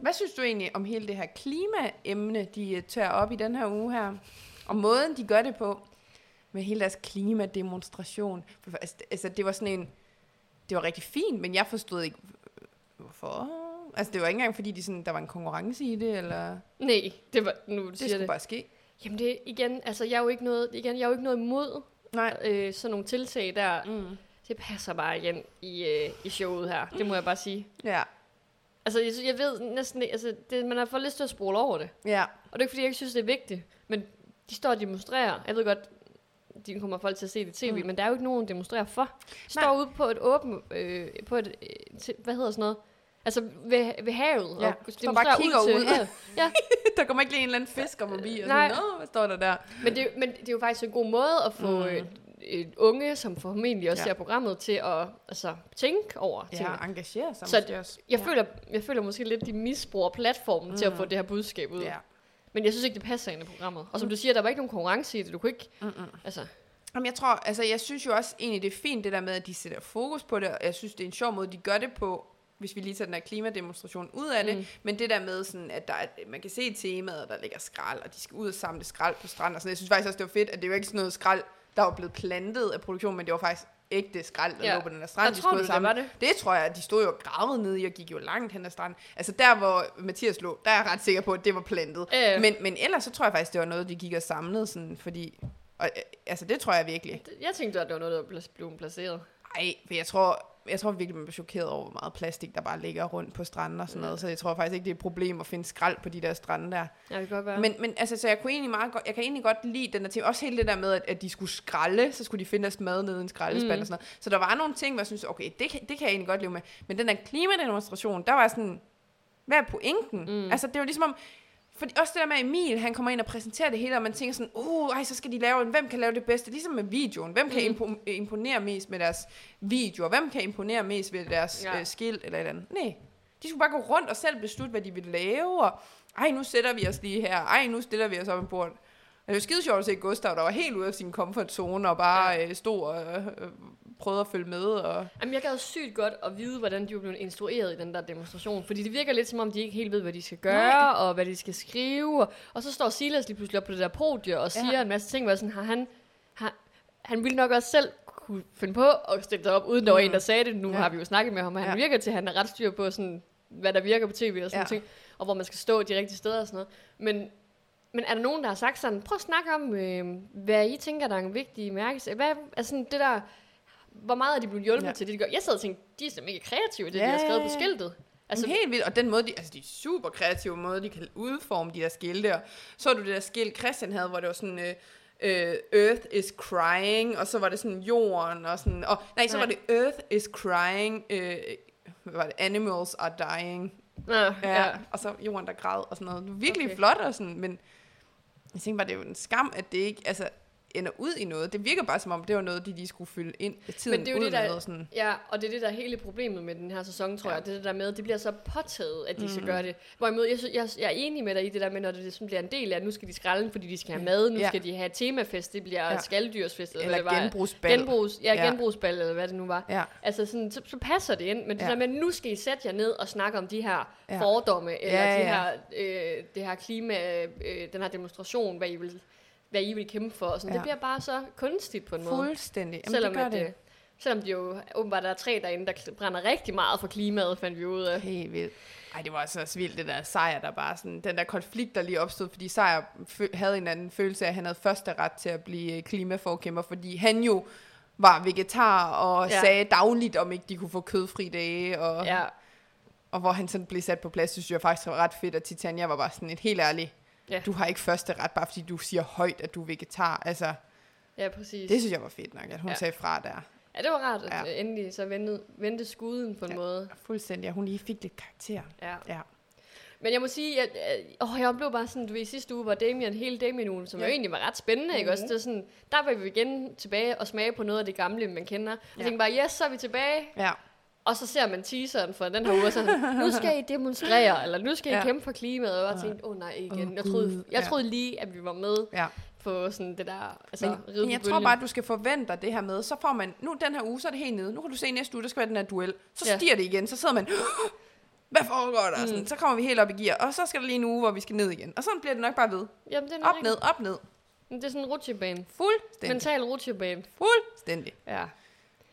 Hvad synes du egentlig om hele det her klimaemne, de øh, tager op i den her uge her? Og måden, de gør det på, med hele deres klimademonstration. Altså, det- altså, det var sådan en... Det var rigtig fint, men jeg forstod ikke, hvorfor. Altså, det var ikke engang, fordi de sådan, der var en konkurrence i det, eller... Nej, det var, nu Det skulle det. bare ske. Jamen det igen, altså jeg er jo ikke noget, igen, jeg er jo ikke noget imod Nej. øh, sådan nogle tiltag der. Mm. Det passer bare igen i, øh, i showet her, det må jeg bare sige. Ja. Altså jeg, jeg ved næsten ikke, altså det, man har fået lyst til at spole over det. Ja. Og det er ikke fordi, jeg ikke synes, det er vigtigt, men de står og demonstrerer. Jeg ved godt, de kommer folk til at se det tv, mm. Men der er jo ikke nogen, der demonstrerer for. Står Nej. ude på et åbent, øh, på et, øh, til, hvad hedder sådan noget? Altså ved, ved havet. Ja, og står bare kigger til ud. havet. Ja, der kommer ikke lige en eller anden fisker forbi, og Nej. sådan, Nå, hvad står der der? Men det, men det er jo faktisk en god måde at få Mm. mm. et, unge, som formentlig også Ja. ser programmet, til at altså, tænke over Ja, tingene. engagere sig Så måske også. Jeg, ja. føler, jeg føler måske lidt, de misbruger platformen mm. til at Mm. få det her budskab ud. Ja. Men jeg synes ikke, det passer ind i programmet. Og som du siger, der var ikke nogen konkurrence i det. Du kunne ikke... Mm-mm. Altså, Jamen, jeg tror, altså, jeg synes jo også egentlig, det er fint, det der med, at de sætter fokus på det, og jeg synes, det er en sjov måde, de gør det på, hvis vi lige tager den her klimademonstration ud af det, Mm. men det der med sådan, at der er, man kan se temaet, og der ligger skrald, og de skal ud og samle skrald på stranden, og sådan, jeg synes faktisk også, det var fedt, at det var ikke sådan noget skrald, der var blevet plantet af produktion, men det var faktisk ægte skrald, der Ja. lå på den der strand. Og de tror du, det sammen. var det? Det tror jeg, de stod jo og gravede ned i og gik jo langt hen ad stranden. Altså der, hvor Mathias lå, der er jeg ret sikker på, at det var plantet. Øh. Men, men ellers så tror jeg faktisk, det var noget, de gik og samlede, sådan, fordi... Og, øh, altså, det tror jeg virkelig. Jeg tænkte, at det var noget, der var ble- blevet placeret. Ej, for jeg tror, jeg tror virkelig, man bliver chokeret over, hvor meget plastik, der bare ligger rundt på stranden og sådan noget. Så jeg tror faktisk ikke, det er et problem at finde skrald på de der strande der. Ja, det kan godt være. Men, men altså, så jeg kunne egentlig meget godt, jeg kan egentlig godt lide den der ting. Også hele det der med, at, at de skulle skralde, så skulle de finde deres mad nede i en skraldespand Mm. og sådan noget. Så der var nogle ting, hvor jeg synes, okay, det kan, det kan jeg egentlig godt leve med. Men den der klimademonstration, der var sådan, hvad er pointen? Mm. Altså, det var ligesom om, fordi også det der med Emil, han kommer ind og præsenterer det hele, og man tænker sådan, uh, ej, så skal de lave en, hvem kan lave det bedste? Ligesom med videoen, hvem kan Mm. impo- imponere mest med deres videoer? Hvem kan imponere mest ved deres Ja. øh, skilt eller et eller andet? Nej, de skulle bare gå rundt og selv beslutte, hvad de ville lave, og ej, nu sætter vi os lige her, ej, nu stiller vi os op i bordet. Det var skide sjovt at se Gustav, der var helt ude af sin comfort zone, og bare ja. øh, stod og øh, prøvede at følge med. Og... Jamen, jeg gad sygt godt at vide, hvordan de var blevet instrueret i den der demonstration. Fordi det virker lidt som om, de ikke helt ved, hvad de skal gøre, Nej. og hvad de skal skrive. Og, og så står Silas lige pludselig op på det der podie og siger Ja. en masse ting, hvor sådan, har han, har, han ville nok også selv kunne finde på at stille sig op, uden der var Mm. en, der sagde det. Nu Ja. har vi jo snakket med ham, og han Ja. virker til, at han er ret styr på, sådan, hvad der virker på tv og sådan Ja. ting. Og hvor man skal stå de rigtige steder og sådan noget. Men, men er der nogen, der har sagt sådan, prøv at snakke om, øh, hvad I tænker, der er en vigtig mærke. Hvad er sådan det der, hvor meget er de blevet hjulpet Ja. til det, de gør? Jeg sad og tænkte, de er simpelthen ikke kreative, det Ja, de har skrevet på skiltet. Altså, helt vildt, og den måde, de, altså de er super kreative måde, de kan udforme de der skilte, og så du det der skilt, Christian havde, hvor det var sådan, øh, øh, Earth is crying, og så var det sådan jorden, og sådan, og, nej, så Nej. var det Earth is crying, øh, hvad var det, animals are dying, Nå, ja, ja. og så jorden, der græd, og sådan noget. Det var virkelig okay. flot, og sådan, men jeg tænkte bare, det er jo en skam, at det ikke, altså, ender ud i noget. Det virker bare som om, det var noget, de lige skulle fylde ind tiden Men det er jo det, der- sådan. Ja, og det er det, der er hele problemet med den her sæson, tror Ja. ja. jeg. Det er det der med, at det bliver så påtaget, at de mm. skal Mm. gøre det. Hvorimod, jeg, jeg, jeg er enig med dig i det der med, når det ligesom bliver en del af, at nu skal de skralde, fordi de skal have mad, nu Ja. skal de have temafest, det bliver Ja. ja. skalddyrsfest, eller, Eller hvad det var. genbrugsbal. Genbrugs, ja, Ja. genbrugsbal, eller hvad det nu var. Ja. Altså, sådan, så, så passer det ind, men det Ja. der med, at nu skal I sætte jer ned og snakke om de her Ja. ja. fordomme, eller Ja, de ja. her, øh, det her klima, øh, den her demonstration, hvad I vil, hvad I vil kæmpe for. Og sådan. Ja. Det bliver bare så kunstigt på en måde. Fuldstændig. Jamen, Selvom, det gør at, det. øh, selvom de jo åbenbart der er tre derinde, der brænder rigtig meget for klimaet, fandt vi ud af. Helt vildt. Ej, det var altså også vildt, det der sejr, der bare sådan, den der konflikt, der lige opstod, fordi sejr fø- havde en anden følelse af, at han havde første ret til at blive øh, klimaforkæmper, fordi han jo var vegetar og ja. Sagde dagligt, om ikke de kunne få kødfri dage, og, Ja, og hvor han sådan blev sat på plads, det synes jeg faktisk var ret fedt, at Titania var bare sådan et helt ærligt, Ja. du har ikke første ret, bare fordi du siger højt, at du er vegetar. Altså, ja, præcis. det synes jeg var fedt nok, at hun ja. Sagde fra der. ja, det var rart, at Ja. ja. endelig så vendte, vendte skuden på en Ja. måde. Fuldstændig, og hun lige fik lidt karakter. Ja. Ja. Men jeg må sige, at øh, åh, jeg blev bare sådan, du ved, i sidste uge var Damien, hele Damien-ugen, som Ja. jo egentlig var ret spændende, ikke Mhm. også? Det er sådan, der var vi igen tilbage og smage på noget af det gamle, man kender. Jeg Ja. tænkte bare, yes, så er vi tilbage. Ja. Og så ser man teaseren for den her uge, og så sådan, nu skal I demonstrere, eller nu skal I Ja. kæmpe for klimaet. Og jeg tænkte, åh oh, nej, igen. Jeg, troede, jeg troede lige, at vi var med ja. på sådan det der, altså, Men, men jeg tror bare, at du skal forvente dig det her med, så får man, nu den her uge, så er det helt nede. Nu kan du se næste uge, der skal være den her duel. Så Ja. stiger det igen, så sidder man, hvad foregår der? Mm. Sådan, så kommer vi helt op i gear, og så skal der lige en uge, hvor vi skal ned igen. Og sådan bliver det nok bare ved. Jamen, det er Op, nok ned, op, ned. Det er sådan en rutsjebane. Fuldstændig. Mental rutsjebane. Fuldstændig. Ja.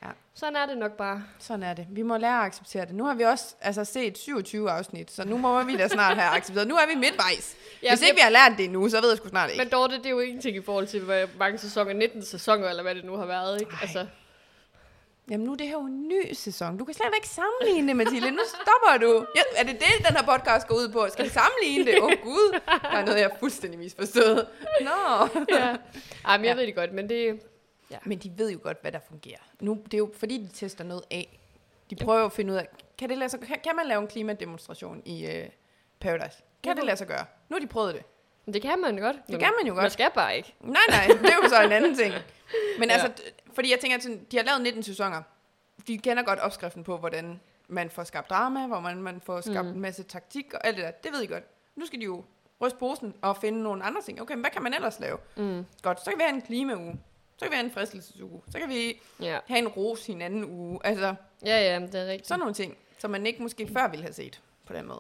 Ja. Sådan er det nok bare. Sådan er det. Vi må lære at acceptere det. Nu har vi også altså, set 27 afsnit, så nu må vi da snart have accepteret. Nu er vi midtvejs. Ja, Hvis ikke vi har lært det endnu, så ved jeg sgu snart ikke. Men Dorte, det er jo ingenting i forhold til, hvor mange sæsoner, 19 sæsoner, eller hvad det nu har været, ikke? Ej. Altså, Jamen nu er det her jo en ny sæson. Du kan slet ikke sammenligne det, Mathilde. Nu stopper du. Ja, er det det, den her podcast går ud på? Skal vi sammenligne det? Åh oh, gud, der er noget, jeg fuldstændig misforstået. Nå. ja. Ej, men jeg Ja. ved det godt, men det... Men de ved jo godt, hvad der fungerer. Nu, det er jo fordi, de tester noget af. De prøver jo at finde ud af, kan, det lade sig, kan, kan man lave en klimademonstration i uh, Paradise? Kan det lade sig gøre? Nu har de prøvet det. Det kan man godt. Det kan man jo godt. Man skal bare ikke. Nej, nej, det er jo så en anden ting. Men Ja. ja. altså, fordi jeg tænker, at sådan, de har lavet 19 sæsoner. De kender godt opskriften på, hvordan man får skabt drama, hvor man, man får skabt mm. en masse taktik og alt det der. Det ved I godt. Nu skal de jo ryste posen og finde nogle andre ting. Okay, men hvad kan man ellers lave? Mm. Godt, så kan vi have en klimauge. Så kan vi have en fristelsesuge. Så kan vi Ja. have en ros i en anden uge. Altså, Ja, ja, det er rigtigt. sådan nogle ting, som man ikke måske før ville have set på den måde.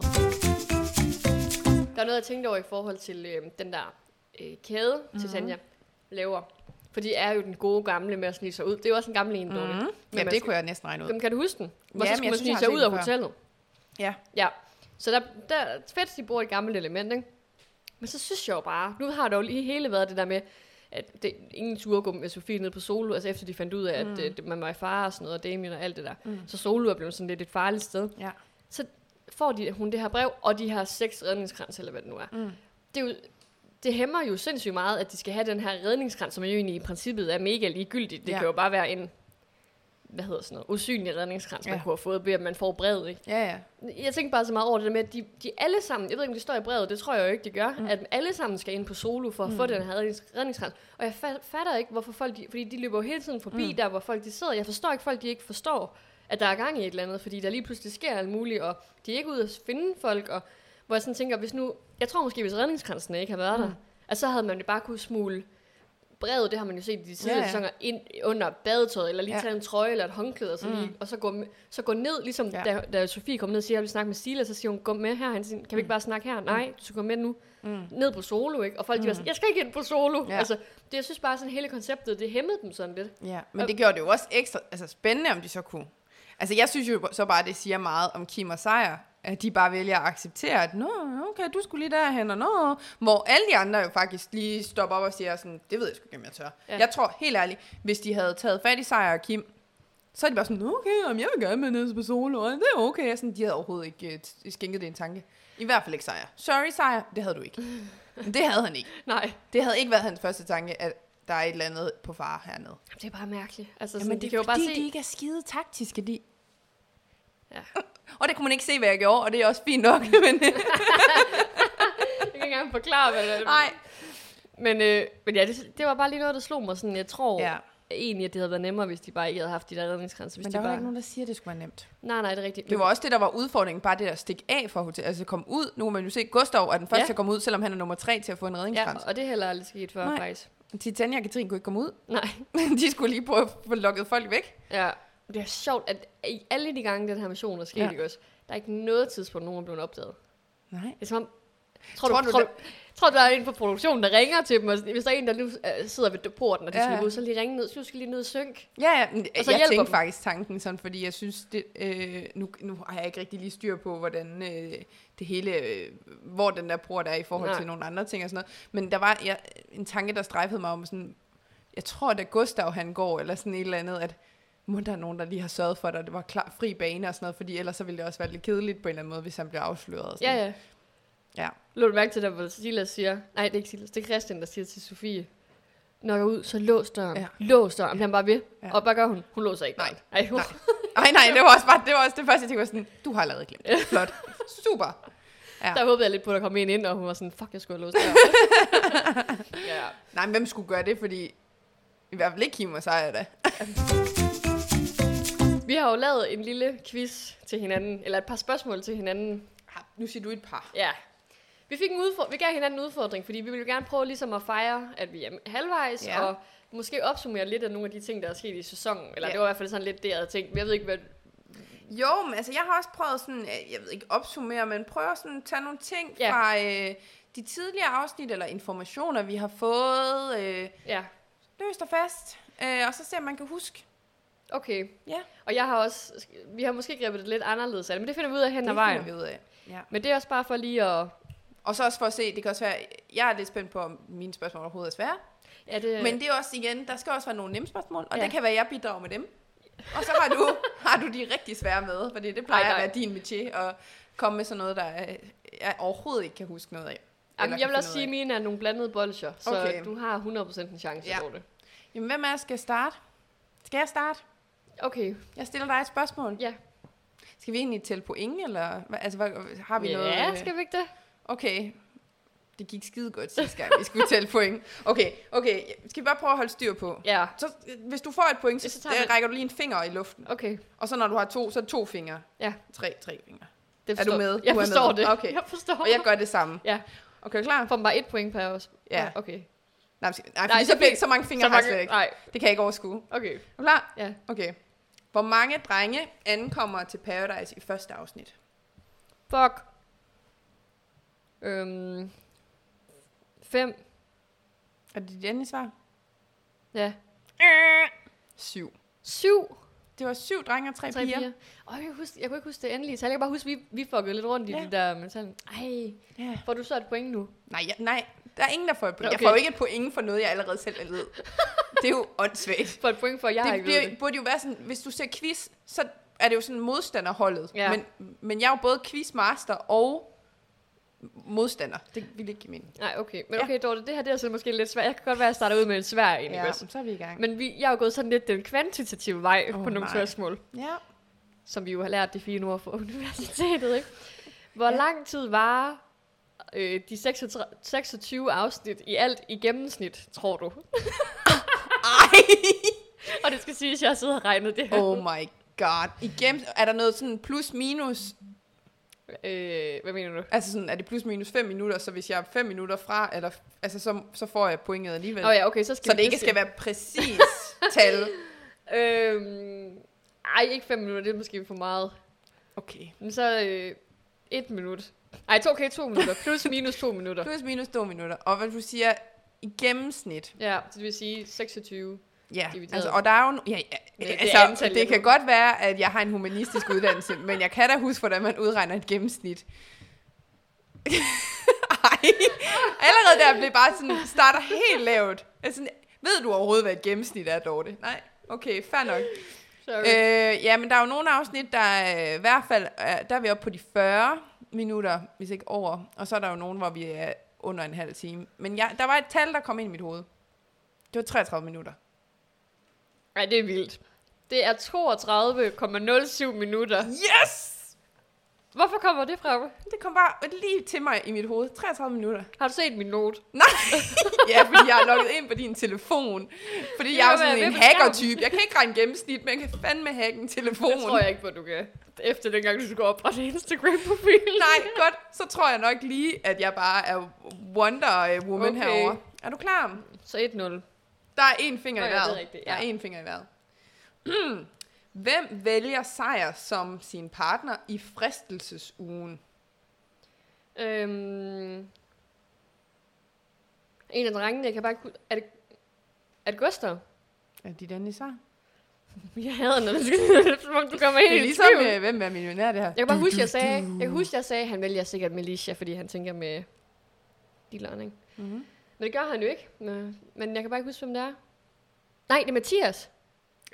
Der er noget, jeg tænkte over i forhold til øh, den der øh, kæde, Mhm. mm-hmm. Titania laver. For de er jo den gode gamle med at snige sig ud. Det er jo også en gammel en, Dorte. Mm. Men Ja, man det skal- kunne jeg næsten regne ud. Jamen, kan du huske den? Hvor Ja, så skulle man snige sig ud af hotellet. Ja. Ja, så der, der fedt, de bruger et gammelt element, ikke? Men så synes jeg jo bare, nu har der jo lige hele været det der med, at det, ingen turde gå med Sofie ned på solo, altså efter de fandt ud af, at mm. det, man var i fare og sådan noget, og Damien og alt det der. Mm. Så solo er blevet sådan lidt et farligt sted. Ja. Så får de, hun det her brev, og de har seks redningskrans, eller hvad det nu er. Mm. Det er jo, det hæmmer jo sindssygt meget, at de skal have den her redningskrans, som jo egentlig i princippet er mega ligegyldigt. Det ja. kan jo bare være en, hvad hedder sådan noget, usynlig redningskrans, man Ja. kunne have fået, ved at man får brevet, ikke? Ja, ja. Jeg tænker bare så meget over det der med, at de, de alle sammen, jeg ved ikke, om det står i brevet, det tror jeg jo ikke, det gør, mm. at alle sammen skal ind på solo for at mm. få den her rednings- redningskrans. Og jeg fa- fatter ikke, hvorfor folk, de, fordi de løber jo hele tiden forbi mm. der, hvor folk de sidder. Jeg forstår ikke, folk de ikke forstår, at der er gang i et eller andet, fordi der lige pludselig sker alt muligt, og de er ikke ude at finde folk, og hvor jeg sådan tænker, hvis nu, jeg tror måske, hvis redningskransen ikke havde været mm. der, altså så havde man jo bare kunne smule brevet, det har man jo set i de tidligere Ja, ja, sæsoner, ind under badetøjet, eller lige Ja. tage en trøje eller et håndklæde, og så, lige, og så, gå, med, så gå ned, ligesom Ja. da, da Sofie kom ned og siger, jeg vil snakke med Stila, så siger hun, gå med her, han siger, kan vi ikke bare snakke her? Nej, du skal gå med nu. Mm. Ned på solo, ikke? Og folk mm. de var sådan, jeg skal ikke ind på solo. Ja. Altså, det, jeg synes bare, sådan hele konceptet, det hæmmede dem sådan lidt. Ja, men det gjorde det jo også ekstra altså spændende, om de så kunne. Altså, jeg synes jo så bare, det siger meget om Kim og Sejr, at de bare vælger at acceptere, at nå, okay, du skulle lige derhen, og nå, hvor alle de andre jo faktisk lige stopper op og siger sådan, det ved jeg sgu ikke, om jeg tør. Ja. Jeg tror helt ærligt, hvis de havde taget fat i Sejr og Kim, så er de bare sådan, okay, om jeg vil gerne med ned på solo, og det er okay. Sådan, de havde overhovedet ikke øh, t- skænket det en tanke. I hvert fald ikke Sejr. Sorry, Sejr, det havde du ikke. Men det havde han ikke. Nej, Det havde ikke været hans første tanke, at der er et eller andet på far hernede. det er bare mærkeligt. Altså, Jamen, sådan, det de er kan jo bare se... de ikke er skide taktiske. De... Ja. Og det kunne man ikke se, hvad jeg gjorde, og det er også fint nok. Men, Jeg kan ikke engang forklare, hvad det er. nej. Men, øh, men ja, det, det, var bare lige noget, der slog mig sådan. Jeg tror Ja, ja. egentlig, at det havde været nemmere, hvis de bare ikke havde haft de der redningskranser. Hvis men de der var bare... ikke nogen, der siger, at det skulle være nemt. Nej, nej, det er rigtigt. Det var også det, der var udfordringen, bare det der stik af for hotel, altså komme ud. Nu kan man jo se, Gustav er den første Ja. til at komme ud, selvom han er nummer tre til at få en Ja, redningskrans. og det er heller aldrig sket før, Nej. Nej. faktisk. Titania og Katrin kunne ikke komme ud. Nej. de skulle lige prøve at få lukket folk væk. Ja, det er sjovt, at i alle de gange, den her mission er sket, Ja. ikke også? Der er ikke noget tidspunkt, nogen er blevet opdaget. Nej. Det er som om, tror, Tror du, du tror, du, tror du, der er en fra produktionen, der ringer til dem, og hvis der er en, der nu øh, sidder ved porten, og de Ja, skal ud, så lige ringe ned, så du skal lige ned og synke. Ja, ja. men Og så jeg tænkte dem. faktisk tanken sådan, fordi jeg synes, det, øh, nu, nu har jeg ikke rigtig lige styr på, hvordan øh, det hele, øh, hvor den der port er i forhold Nej. til nogle andre ting og sådan noget. Men der var ja, en tanke, der strejfede mig om sådan, jeg tror, da Gustav han går, eller sådan et eller andet, at må der er nogen, der lige har sørget for, at det var klar, fri bane og sådan noget, fordi ellers så ville det også være lidt kedeligt på en eller anden måde, hvis han bliver afsløret. Og sådan. Ja, ja. Ja. Lå du mærke til, der hvor Silas siger, nej, det er ikke Silas, det er Christian, der siger til Sofie, når jeg ud, så lås døren. Ja. Ja. Lås døren. Bliver han bare ved. Ja. Ja. Og hvad gør hun? Hun låser ikke Nej. Ej, hun, Nej. Ej, nej, det var også bare, det var også det første, jeg tænkte, var sådan, du har allerede glemt det. Flot. Super. Ja. Der håbede jeg lidt på, at der kom en ind, og hun var sådan, fuck, jeg skulle have låst døren. ja. Nej, men hvem skulle gøre det, fordi i hvert fald ikke Kim og Sejr da. Vi har jo lavet en lille quiz til hinanden, eller et par spørgsmål til hinanden. Ah, Nu siger du et par. Ja. Vi, fik en udfordring, vi gav hinanden en udfordring, fordi vi ville gerne prøve ligesom at fejre, at vi er halvvejs, Ja. ja. og måske opsummere lidt af nogle af de ting, der er sket i sæsonen. Eller Ja. ja. det var i hvert fald sådan lidt det, jeg havde tænkt. Men Jeg ved ikke, hvad... Jo, men altså jeg har også prøvet sådan, jeg ved ikke opsummere, men prøver sådan at tage nogle ting Ja. fra øh, de tidligere afsnit, eller informationer, vi har fået, øh, Ja, løst og fast, øh, og så se, om man kan huske. Okay. Ja. Og jeg har også... Vi har måske grebet det lidt anderledes af det, men det finder vi ud af hen ad det vejen. finder vi ud af. Ja. Men det er også bare for lige at... Og så også for at se, det kan også være, jeg er lidt spændt på, om mine spørgsmål overhovedet er svære. Ja, det, Men det er også igen, der skal også være nogle nemme spørgsmål, og Ja. det kan være, at jeg bidrager med dem. Og så har du, har du de rigtig svære med, fordi det plejer Nej, at være din métier, at komme med sådan noget, der er, jeg overhovedet ikke kan huske noget af. Jamen, jeg vil også sige, at mine er nogle blandede bolcher, så Okay. du har 100% en chance Ja. på det. Jamen, hvem af os skal starte? Skal jeg starte? Okay, Jeg stiller dig et spørgsmål. ja. Skal vi egentlig tælle point, eller altså, har vi ja, noget? øh, skal vi ikke det? Okay, det gik skide godt sidste gang, vi skulle tælle point. Okay, okay, skal vi bare prøve at holde styr på? Ja, Så, øh, hvis du får et point, så, Så tager vi- rækker du lige en finger i luften. okay. Og så når du har to, så er det to fingre. Ja. Tre, tre fingre. Det Er du med? Jeg Du er forstår med. det. Okay. Jeg forstår. Og jeg gør det samme. Ja. Okay, er du klar? Får man bare et point per os? Ja. Okay. Nej, nej, Nej, så så, bliver, fik- så mange fingre Så har jeg mange- slet ikke. Nej, Det kan jeg ikke overskue. okay. Er du klar? Ja. Okay. Hvor mange drenge ankommer til Paradise i første afsnit? Fuck. Øhm, fem. Er det dit endelige svar? Ja. Syv. Syv. Det var syv drenge og tre, Tre piger. piger. Og jeg, kan huske, jeg kunne ikke huske det endelige tal. Jeg kan bare huske, at vi, vi fuckede lidt rundt i Ja. det der med sådan, ej, Ja. får du så et point nu? Nej, ja, nej, der er ingen, der får et point. Okay. Jeg får jo ikke et point for noget, jeg allerede selv ved. Det er jo åndssvagt. For et point for, jeg det ikke bliver, burde jo være sådan, hvis du ser quiz, så er det jo sådan modstanderholdet. Ja. Men, men jeg er jo både quizmaster og modstander. Det vil ikke give mening. Nej, okay. Men Ja. okay, Dorte, det her det er så måske lidt svært. Jeg kan godt være, at jeg starter ud med en svær en, Ja, så er vi i gang. Men vi, jeg er jo gået sådan lidt den kvantitative vej oh, på nogle nej. spørgsmål, ja. som vi jo har lært det fine ord fra universitetet, ikke? Hvor Ja. ja. lang tid var øh, de 36, 26 afsnit i alt i gennemsnit, tror du? Ej! Og det skal sige, at jeg sidder og regnet det her. Oh my god. Igen, er der noget sådan plus minus? Øh, hvad mener du? Altså sådan, er det plus minus 5 minutter, så hvis jeg er 5 minutter fra, eller, altså så, så får jeg pointet alligevel. Oh, ja, okay, så skal så det ikke skal være præcis tal. Øhm, ej, ikke 5 minutter, det er måske for meget. Okay. Men så øh, et minut. Ej, to, okay, to minutter. Plus minus to minutter. Plus minus 2 minutter. Og hvad du siger, i gennemsnit. Ja, så det vil sige 26. Ja, Divideret. altså, og der er jo... Ja, ja, Ja, det altså, antal, det, kan godt være, at jeg har en humanistisk uddannelse, men jeg kan da huske, hvordan man udregner et gennemsnit. Ej, allerede der blev bare sådan, starter helt lavt. Altså, ved du overhovedet, hvad et gennemsnit er, Dorte? Nej, okay, fair nok. Sorry. Øh, ja, men der er jo nogle afsnit, der øh, i hvert fald, er, der er vi oppe på de 40 minutter, hvis ikke over. Og så er der jo nogen, hvor vi er under en halv time. Men jeg, der var et tal, der kom ind i mit hoved. Det var 33 minutter. Ej, det er vildt. Det er 32,07 minutter. Yes! Hvorfor kommer det fra? Det kom bare lige til mig i mit hoved. 33 minutter. Har du set min note? Nej! ja, fordi jeg har logget ind på din telefon. Fordi jeg er sådan en hacker-type. Jeg kan ikke regne gennemsnit, men jeg kan fandme hacke en telefon. Det tror jeg ikke på, du kan. Efter dengang, du skulle oprette Instagram-profil. Nej, godt. Så tror jeg nok lige, at jeg bare er Wonder Woman Okay. herovre. Er du klar? Så 1-0. Der er én finger Nå i ja, det er vejret. rigtigt, Der er ja. én finger i vejret. Hvem vælger sejr som sin partner i fristelsesugen? Øhm, en af drengene, jeg kan bare ikke... Er det, er det Gustav? Er dit endelige svar? Jeg hader, når det skal, som om du kommer ind Det er i ligesom, tvivl. øh, hvem er millionær, det her? Jeg kan bare huske, jeg sagde, jeg kan huske, jeg sagde, at han vælger sikkert Militia, fordi han tænker med dealeren, ikke? Mm-hmm. Men det gør han jo ikke. Men, men jeg kan bare ikke huske, hvem det er. Nej, det er Mathias.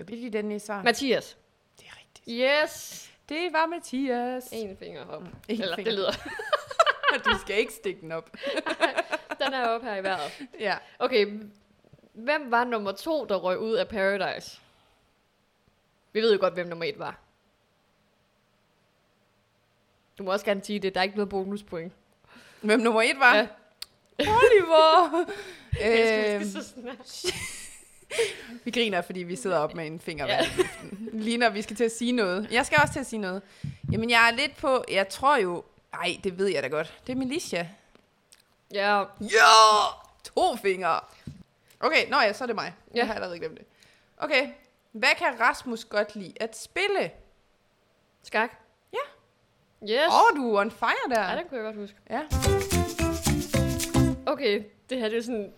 Dit endelige svar? Mathias. det er rigtigt. Yes. Det var Mathias. En finger op. En Eller, finger. det lyder. du skal ikke stikke den op. Den er oppe her i vejret. Ja. Okay, hvem var nummer to, der røg ud af Paradise? Vi ved jo godt, hvem nummer et var. Du må også gerne sige det. Der er ikke noget bonuspoint. Hvem nummer et var? Ja. Oliver! Jeg øhm, skal så snart. vi griner, fordi vi sidder op med en finger Ja. Lige når vi skal til at sige noget. Jeg skal også til at sige noget. Jamen, jeg er lidt på... Jeg tror jo... Ej, det ved jeg da godt. Det er Militia. Ja, Ja! To fingre! Okay, nå ja, så er det mig. Ja. Jeg har allerede glemt det. Okay. Hvad kan Rasmus godt lide at spille? skak. Ja. Yes. Åh, oh, du er on fire der. Ja, det kunne jeg godt huske. Ja. Okay, det her det er sådan...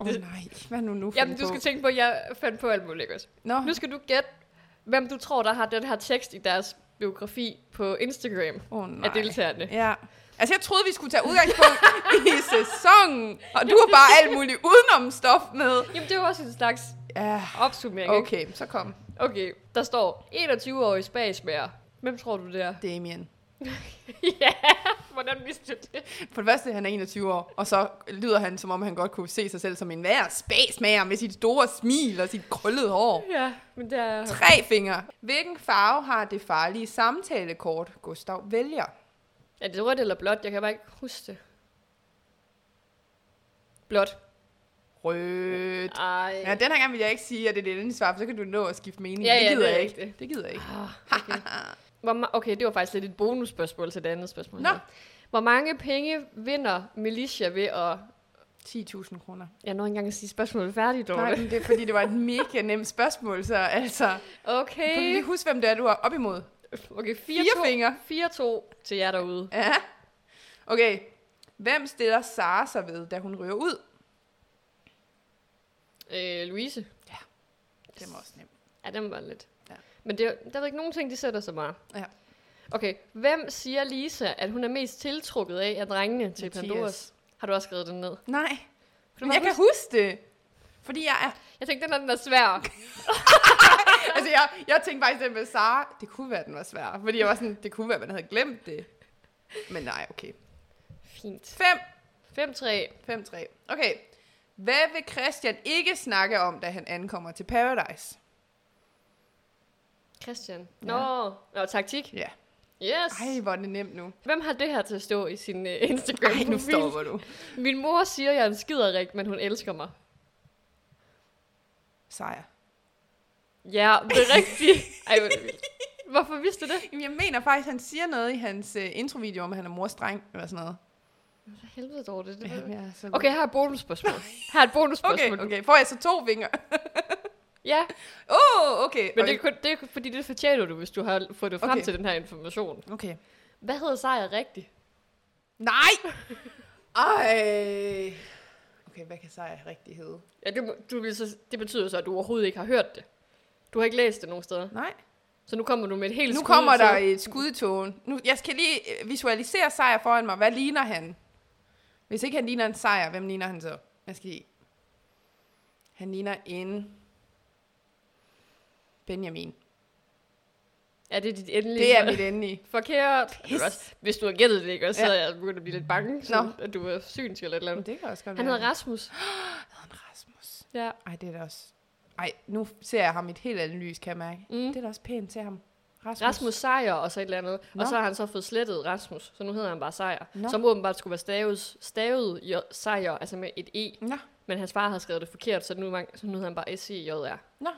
Åh oh, nej, hvad nu nu Jamen, du skal tænke på, at jeg fandt på alt muligt, ikke også? Nå, Nu skal du gætte, hvem du tror, der har den her tekst i deres biografi på Instagram oh, af nej. deltagerne. Ja. Altså, jeg troede, vi skulle tage udgangspunkt i sæsonen, og du har bare alt muligt udenom stof med. Jamen, det var også en slags Ja, opsummering, ikke? okay, så kom. Okay, der står 21-årig spagsmager. Hvem tror du, det er? Damien. ja, hvordan vidste du det? For det første, han er 21 år, og så lyder han, som om han godt kunne se sig selv som en værre spasmager med sit store smil og sit krøllede hår. Ja, men det er... Tre fingre. Hvilken farve har det farlige samtalekort, Gustav vælger? Er det rødt eller blåt? Jeg kan bare ikke huske det. Blåt. Rødt. Ej. Ja, den her gang vil jeg ikke sige, at det er det endelige svar, for så kan du nå at skifte mening. Ja, det ja, gider det jeg ikke. rigtigt. Det gider jeg ikke. Ah, okay. Okay, det var faktisk lidt et bonusspørgsmål til det andet spørgsmål. Nå. Hvor mange penge vinder Militia ved at... 10.000 kroner. Jeg nåede ikke engang at sige spørgsmålet færdigt, dog. Nej, men det er fordi, det var et mega nemt spørgsmål, så altså... Kan du Okay. lige huske, hvem det er, du er op imod? Okay, Fire fingre. 4-2 til jer derude. Ja. Okay. Hvem stiller Sara sig ved, da hun ryger ud? Øh, Louise. Det var også nemt. Ja, den var lidt. Ja. Men det, der er ikke nogen ting, de sætter sig bare. Ja. Okay, hvem siger Lisa, at hun er mest tiltrukket af af drengene til Mathias. Pandoras? Har du også skrevet den ned? Nej, men jeg kan huske- det. Fordi jeg er... Jeg tænkte, den er, den er svær. altså, jeg, jeg tænkte faktisk, den med Sara, det kunne være, den var svær. Fordi jeg var sådan, det kunne være, at man havde glemt det. Men nej, okay. Fint. 5, 5-3. 5-3. Okay. Hvad vil Christian ikke snakke om, da han ankommer til Paradise? Christian. Ja. Nå, Nå taktik. Ja. Yes. Ej, hvor er det nemt nu. Hvem har det her til at stå i sin uh, instagram Ej, nu stopper du. Min mor siger, at jeg er en skiderik, men hun elsker mig. Sejr. Ja, det er rigtigt. Ej, hvor. Hvorfor vidste du det? Jamen, jeg mener faktisk, han siger noget i hans uh, introvideo om, at han er mors dreng, eller sådan noget. Hvad helvede dog det? det Jamen, jeg er så Okay, her er et bonusspørgsmål. Her er et bonusspørgsmål. Okay, okay. Får jeg så to fingre? Ja, Åh, oh, okay. men okay. det er, kun, det er fordi, det fortjener du, hvis du har fået det frem Okay. til den her information. Okay. Hvad hedder sejr rigtigt? Nej! Ej. Okay, hvad kan sejr rigtig hedde? Ja, det, du så, det betyder så, at du overhovedet ikke har hørt det. Du har ikke læst det nogen steder. Nej. Så nu kommer du med et helt Nu kommer til- der et skud i. Nu, jeg skal lige øh, visualisere sejr foran mig. Hvad ligner han? Hvis ikke han ligner en sejr, hvem ligner han så? Jeg skal lige... Han ligner en... Benjamin. Er det dit endelige? Det er mit endelige. Forkert. Også, hvis du har gættet det, ikke? Og så Ja. er jeg begyndt at blive lidt bange, så, at du er synsk eller et eller andet. det kan også godt Han hedder Rasmus. Han Rasmus. Ja. Ej, det er da også... Ej, nu ser jeg ham i et helt andet lys, kan jeg mærke. Mm. Det er da også pænt til ham. Rasmus. Rasmus Sejr og så et eller andet. Nå. Og så har han så fået slettet Rasmus, så nu hedder han bare Sejr. Nå. Som åbenbart skulle være stavet, stavet i Sejr, altså med et E. Nå. Men hans far har skrevet det forkert, så nu, så nu hedder han bare S-C-J-R. Nå.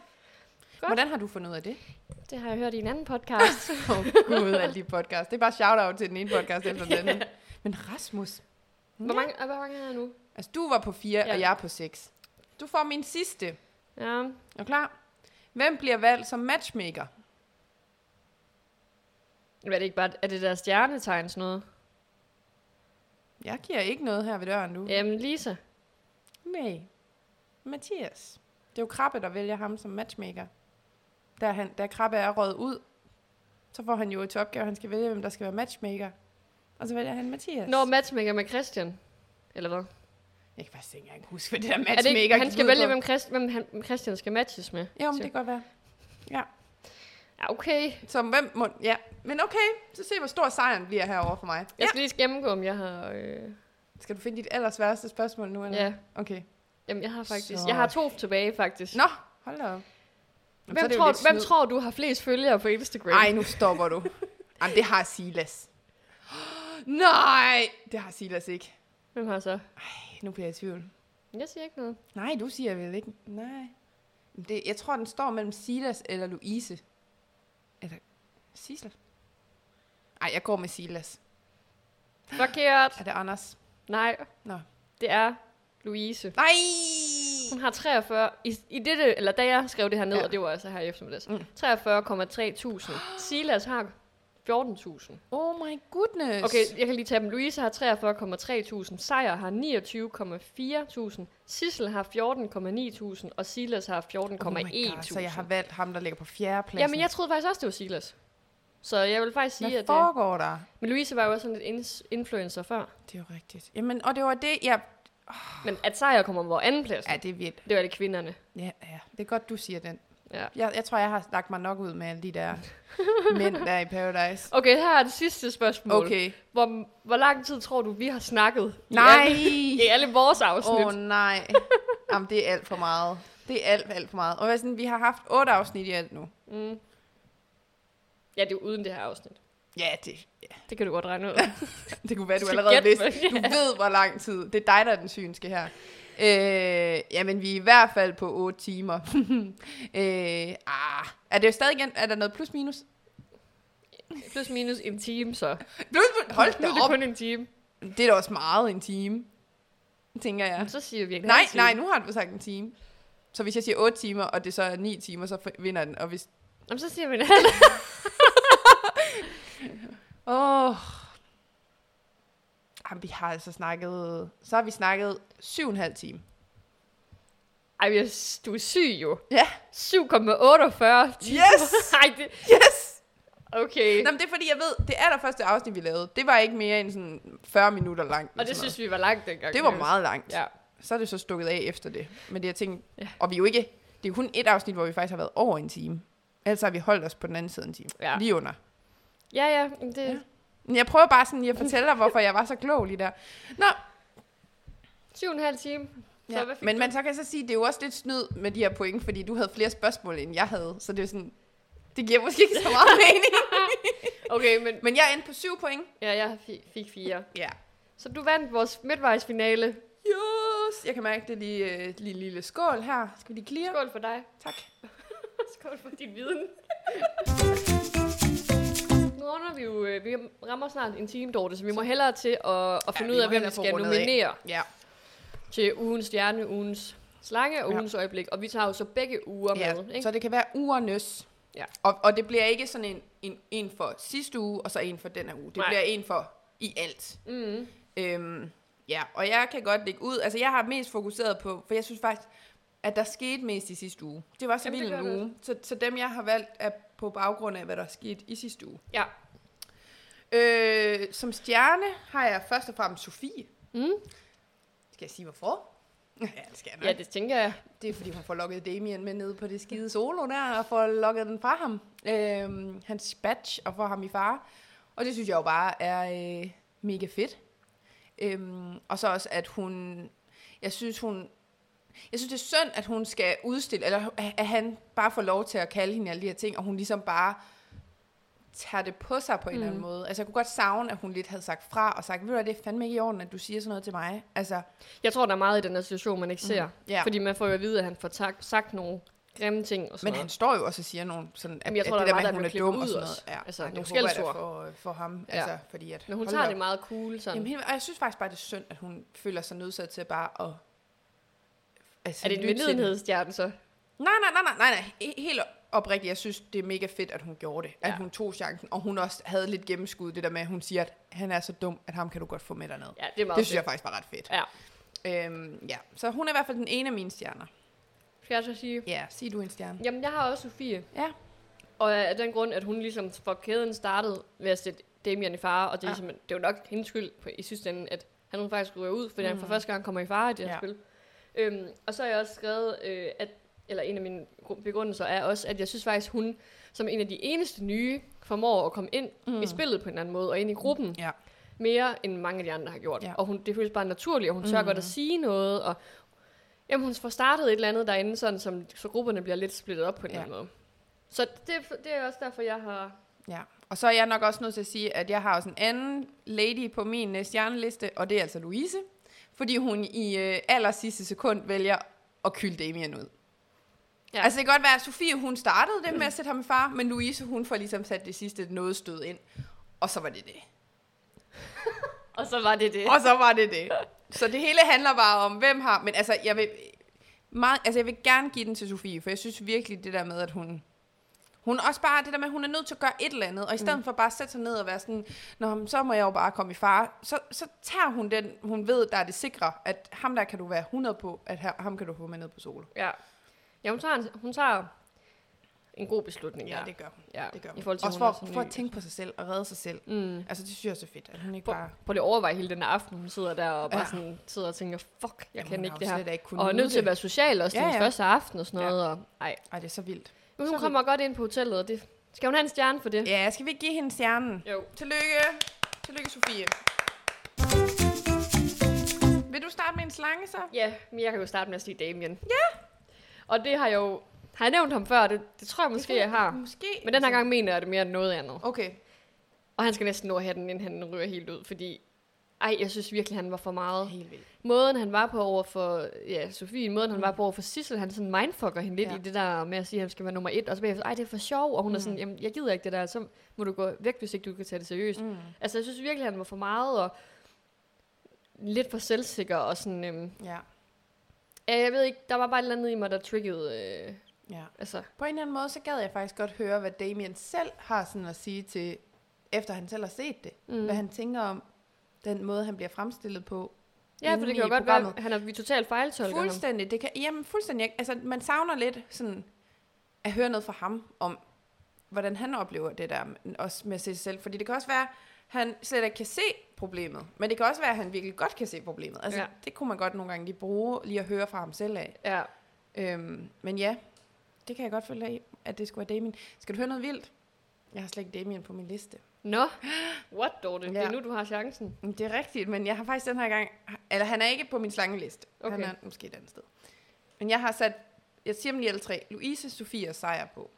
Godt. Hvordan har du fundet ud af det? Det har jeg hørt i en anden podcast. Åh, oh, gud, alle de podcast. Det er bare shout-out til den ene podcast efter den anden. Men Rasmus. hvor, mange, hvor mange er jeg nu? Altså, du var på fire, Ja. ja. og jeg er på seks. Du får min sidste. Ja, Er du klar? Hvem bliver valgt som matchmaker? er det ikke bare, er det der stjernetegn sådan noget? Jeg giver ikke noget her ved døren, du. Jamen, Lisa. Nej. Mathias. Det er jo Krabbe, der vælger ham som matchmaker. Da, han, da Krabbe er røget ud, så får han jo til opgave, at han skal vælge, hvem der skal være matchmaker. Og så vælger han Mathias. Når matchmaker med Christian. Eller hvad? Jeg kan faktisk ikke engang huske, hvad det der Er det matchmaker ikke, han skal vælge, hvem, Christ, hvem han, Christian skal matches med. Jo, men Så- det kan godt være. Ja, okay. Så hvem må... Ja, men okay. Så se, hvor stor sejren bliver herovre for mig. Jeg skal lige gennemgå, om jeg har... Øh, Skal du finde dit allersværeste spørgsmål nu, eller? ja, Okay. jamen jeg har faktisk... Så- Jeg har to tilbage, faktisk. Nå, hold da op. Hvem, tror, lidt hvem tror du har flest følgere på Instagram? Ej, nu stopper du. Jamen, det har Silas. Nej, det har Silas ikke. Hvem har så? Ej, nu bliver jeg i tvivl. Jeg siger ikke noget. Nej, du siger vel ikke. Nej. Det, jeg tror, den står mellem Silas eller Louise. Eller Silas. Ej, jeg går med Silas. Forkert. Er det Anders? Nej. Nå. Det er Louise. Nej! Hun har 43, i, i dette, eller da jeg skrev det her ned, ja. Og det var altså her i eftermiddags, Mm. 43,3 tusind. Silas har 14.000. Oh my goodness. Okay, jeg kan lige tage dem. Louise har 43,3 tusind. Sejr har 29,4 tusind. Sissel har 14,9 tusind. Og Silas har 14,1 oh Så jeg har valgt ham, der ligger på fjerde pladsen. Jamen, jeg troede faktisk også, det var Silas. Så jeg vil faktisk sige, Hvad at... Det, foregår der? men Louise var jo også sådan lidt influencer før. Det er jo rigtigt. Jamen, og det var det, jeg... Men at Sejr kommer på anden plads, Ja, det er vildt. det var det kvinderne. Ja, ja. Det er godt, du siger den. Ja. Jeg, jeg tror, jeg har lagt mig nok ud med alle de der mænd, der er i Paradise. Okay, her er det sidste spørgsmål. Okay. Hvor, hvor lang tid tror du, vi har snakket? I Nej! alle, I alle vores afsnit. Åh oh, nej. Jamen, det er alt for meget. Det er alt, alt for meget. Og hvad sådan, vi har haft otte afsnit i alt nu. Mm. Ja, det er jo uden det her afsnit. Ja, det, ja. Det kan du godt regne ud. det kunne være, du allerede vidste. hvad- Du ved, hvor lang tid. Det er dig, der er den synske her. Øh, jamen, vi er i hvert fald på 8 timer. øh, ah, er det jo stadig igen? Er der noget plus minus? Plus minus en time, så. Plus, hold Nu da er det op. kun en time. Det er da også meget en time, tænker jeg. Så siger vi ikke Nej, nej, nu har du sagt en time. Så hvis jeg siger 8 timer, og det så er 9 timer, så vinder den. Og hvis... Jamen, så siger vi en halv. Åh... Oh. Jamen, vi har altså snakket... Så har vi snakket 7,5 time. Ej, jeg, du er syg jo. Ja. 7,48 timer. Yes! Ej, det, Yes! okay. Nå, men det er fordi, jeg ved, det allerførste afsnit, vi lavede, det var ikke mere end sådan 40 minutter langt. Og det synes vi var langt dengang. Det var meget langt. Ja. Så er det så stukket af efter det. Men det jeg tænkt, Ja. og vi er jo ikke, det er kun et afsnit, hvor vi faktisk har været over en time. Ellers har vi holdt os på den anden side en time. Ja. Lige under. Ja, ja. Det, Ja. Jeg prøver bare sådan lige at fortælle dig, hvorfor jeg var så klog lige der. Nå, Syv og en halv time. Så ja. men man så kan jeg så sige, det er jo også lidt snyd med de her point, fordi du havde flere spørgsmål, end jeg havde. Så det er sådan, det giver måske ikke så meget mening. Okay, men Men jeg endte på syv point. ja, jeg fik, fik fire. Ja. Så du vandt vores midtvejsfinale. Yes. Jeg kan mærke, det lige, øh, lige lille skål her. Skal vi lige clear? Skål for dig. Tak. Skål for din viden. Runder vi jo, øh, vi rammer snart en time, Dorte, så vi må hellere til at, at finde vi ud af, hvem vi skal af. nominere Ja. til ugens stjerne, ugens slange og Ja. ugens øjeblik. Og vi tager jo så begge uger ja. med, ikke? Så det kan være ugernes. Ja. Og, og det bliver ikke sådan en, en, en for sidste uge, og så en for den her uge. Det Nej. bliver en for i alt. Mm. Øhm, ja, og jeg kan godt lægge ud. Altså, jeg har mest fokuseret på, for jeg synes faktisk, at der skete mest i sidste uge. Det var så Jamen, vild det en uge. Så, så dem, jeg har valgt, er på baggrund af, hvad der skete i sidste uge. Ja. Øh, som stjerne har jeg først og fremmest Sofie. Mm. Skal jeg sige, hvorfor? Ja, det skal jeg nok. Ja, det tænker jeg. Det er, fordi hun får lukket Damien med ned på det skide solo der, og får lukket den fra ham. Øhm, hans badge, og får ham i fare. Og det synes jeg jo bare er øh, mega fedt. Øhm, og så også, at hun... Jeg synes, hun... Jeg synes, det er synd, at hun skal udstille, eller at han bare får lov til at kalde hende alle de her ting, og hun ligesom bare tager det på sig på en mm. eller anden måde. Altså, jeg kunne godt savne, at hun lidt havde sagt fra, og sagt, ved du hvad, det er fandme ikke i orden, at du siger sådan noget til mig. Altså, Jeg tror, der er meget i den her situation, man ikke ser. Mm. ja. Fordi man får jo at vide, at han får tak, sagt nogle grimme ting og sådan Men noget. han står jo også og siger nogle sådan, at, Jamen, jeg tror, at der det er der meget, med, at der hun er dum og sådan noget. Ja, Altså, nogle det håber jeg da skældsord. for, for ham. Ja. Altså, fordi at, Men hun tager da det op. meget cool sådan. Jamen, jeg synes faktisk bare, det er synd, at hun føler sig nødsat til bare at... Altså, er det medlidenhedsstjerne så? Nej, nej, nej, nej, nej, nej. He- Helt oprigtigt, jeg synes, det er mega fedt, at hun gjorde det. At Ja. hun tog chancen, og hun også havde lidt gennemskud, det der med, at hun siger, at han er så dum, at ham kan du godt få med derned. Ja, det er meget Det synes jeg fedt. faktisk var ret fedt. Ja. Øhm, ja, så hun er i hvert fald den ene af mine stjerner. Skal jeg så sige? Ja, sig du en stjerne. Jamen, jeg har også Sofie. Ja. Og af den grund, at hun ligesom får kæden startet ved at sætte Damien i fare, og det er, Ja. ja. det er jo nok hendes skyld på, i sidste ende, at han faktisk ryger ud, fordi mm. han for første gang kommer i fare i det her Ja. spil. Øhm, og så har jeg også skrevet, øh, at, eller en af mine gru- begrundelser er også, at jeg synes faktisk, hun som en af de eneste nye formår at komme ind mm. i spillet på en eller anden måde, og ind i gruppen, Ja. mere end mange af de andre har gjort. Ja. Og hun, det føles bare naturligt, og hun tør godt at sige noget, og jamen, hun får startet et eller andet derinde, sådan, som, så grupperne bliver lidt splittet op på en Ja. eller anden måde. Så det, det er også derfor, jeg har... Ja, og så er jeg nok også nødt til at sige, at jeg har også en anden lady på min øh, stjerneliste, og det er altså Louise, fordi hun i øh, aller sidste sekund vælger at kylde Damien ud. Ja. Altså det kan godt være, at Sofie hun startede det med at sætte ham i far, men Louise hun får ligesom sat det sidste noget stød ind, og så var det det. Og så var det det. Og så var det det. Så det hele handler bare om, hvem har... Men altså, jeg vil, meget, altså, jeg vil gerne give den til Sofie, for jeg synes virkelig det der med, at hun... Hun også bare, det der med, at hun er nødt til at gøre et eller andet, og i stedet mm. for bare at sætte sig ned og være sådan, Nå, så må jeg jo bare komme i fare, så, så tager hun den, hun ved, der er det sikre, at ham der kan du være 100 på, at her, ham kan du få med ned på solo. Ja. Ja, hun tager, en, hun tager en god beslutning Ja, der. det gør hun. ja. Det gør hun. I forhold til, Også for, så for ny. at tænke på sig selv og redde sig selv. Mm. Altså, det synes jeg er fedt, at hun ikke Prøv, bare... prøv lige at overveje hele den aften, hun sidder der og bare Ja. sådan sidder og tænker, fuck, jeg Jamen, kan ikke det her. ikke Og er nødt til at være social også, Ja, ja, ja. ja. første aften og sådan Ja. noget. Og, ej. Ej, det er så vildt. Hun Så kommer godt ind på hotellet, og det, skal hun have en stjerne for det? Ja, skal vi give hende stjernen? Jo. Tillykke. Tillykke, Sofie. Vil du starte med en slange så? Ja, men jeg kan jo starte med at sige Damien. Ja! Og det har jeg jo... Har jeg nævnt ham før? Det, det tror jeg måske, jeg har. Måske. Men den her gang mener jeg det mere end noget andet. Okay. Og han skal næsten nå at have den, inden han ryger helt ud, fordi... Ej, jeg synes virkelig, han var for meget. Helt vildt. Måden, han var på over for ja, Sofie, måden, han var på over for Sissel, han sådan mindfucker hende lidt Ja. i det der med at sige, at han skal være nummer et, og så bagefter, ej, det er for sjov, og hun mm. er sådan, jamen, jeg gider ikke det der, så må du gå væk, hvis ikke du kan tage det seriøst. Mm. Mm. Altså, jeg synes virkelig, han var for meget, og lidt for selvsikker, og sådan, øhm, Ja. ja, jeg ved ikke, der var bare et eller andet i mig, der triggede, øh, ja. altså, På en eller anden måde, så gad jeg faktisk godt høre, hvad Damien selv har sådan at sige til, efter han selv har set det. Mm. Hvad han tænker om den måde, han bliver fremstillet på. Ja, for det kan jo godt programmet. være, han er vi totalt fejltolker ham. Fuldstændig. Det kan, jamen, fuldstændig. Altså, man savner lidt sådan, at høre noget fra ham om, hvordan han oplever det der, også med sig selv. Fordi det kan også være, han slet ikke kan se problemet, men det kan også være, at han virkelig godt kan se problemet. Altså, ja. det kunne man godt nogle gange lige bruge, lige at høre fra ham selv af. Ja. Øhm, men ja, det kan jeg godt følge af, at det skulle være Damien. Skal du høre noget vildt? Jeg har slet ikke Damien på min liste. Nå, what, Dorte? Det er Ja. nu, du har chancen. Det er rigtigt, men jeg har faktisk den her gang... Eller han er ikke på min slangeliste. Okay. Han er måske et andet sted. Men jeg har sat... Jeg siger dem lige alle tre. Louise, Sofie og Sejer på.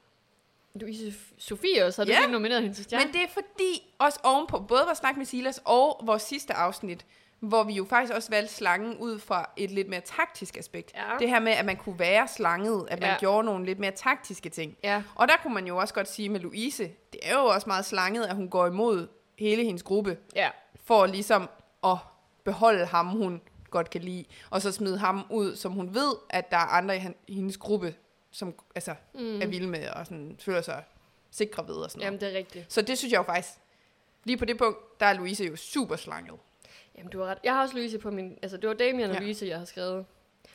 Louise Sofie også, har du Ja. lige nomineret hende til Ja. stjerne? Men det er fordi, også ovenpå, både vores snak med Silas og vores sidste afsnit, hvor vi jo faktisk også valgte slangen ud fra et lidt mere taktisk aspekt. Ja. Det her med, at man kunne være slanget, at man Ja. gjorde nogle lidt mere taktiske ting. Ja, Og der kunne man jo også godt sige med Louise, det er jo også meget slanget, at hun går imod hele hendes gruppe, ja. for ligesom at beholde ham, hun godt kan lide, og så smide ham ud, som hun ved, at der er andre i hendes gruppe, som altså, mm. er vilde med, og sådan, føler sig sikre ved og sådan noget. Jamen, det er rigtigt. Så det synes jeg jo faktisk, lige på det punkt, der er Louise jo super slanget. Jamen, du har ret. Jeg har også Louise på min... Altså, det var Damien og Ja. Louise, jeg har skrevet.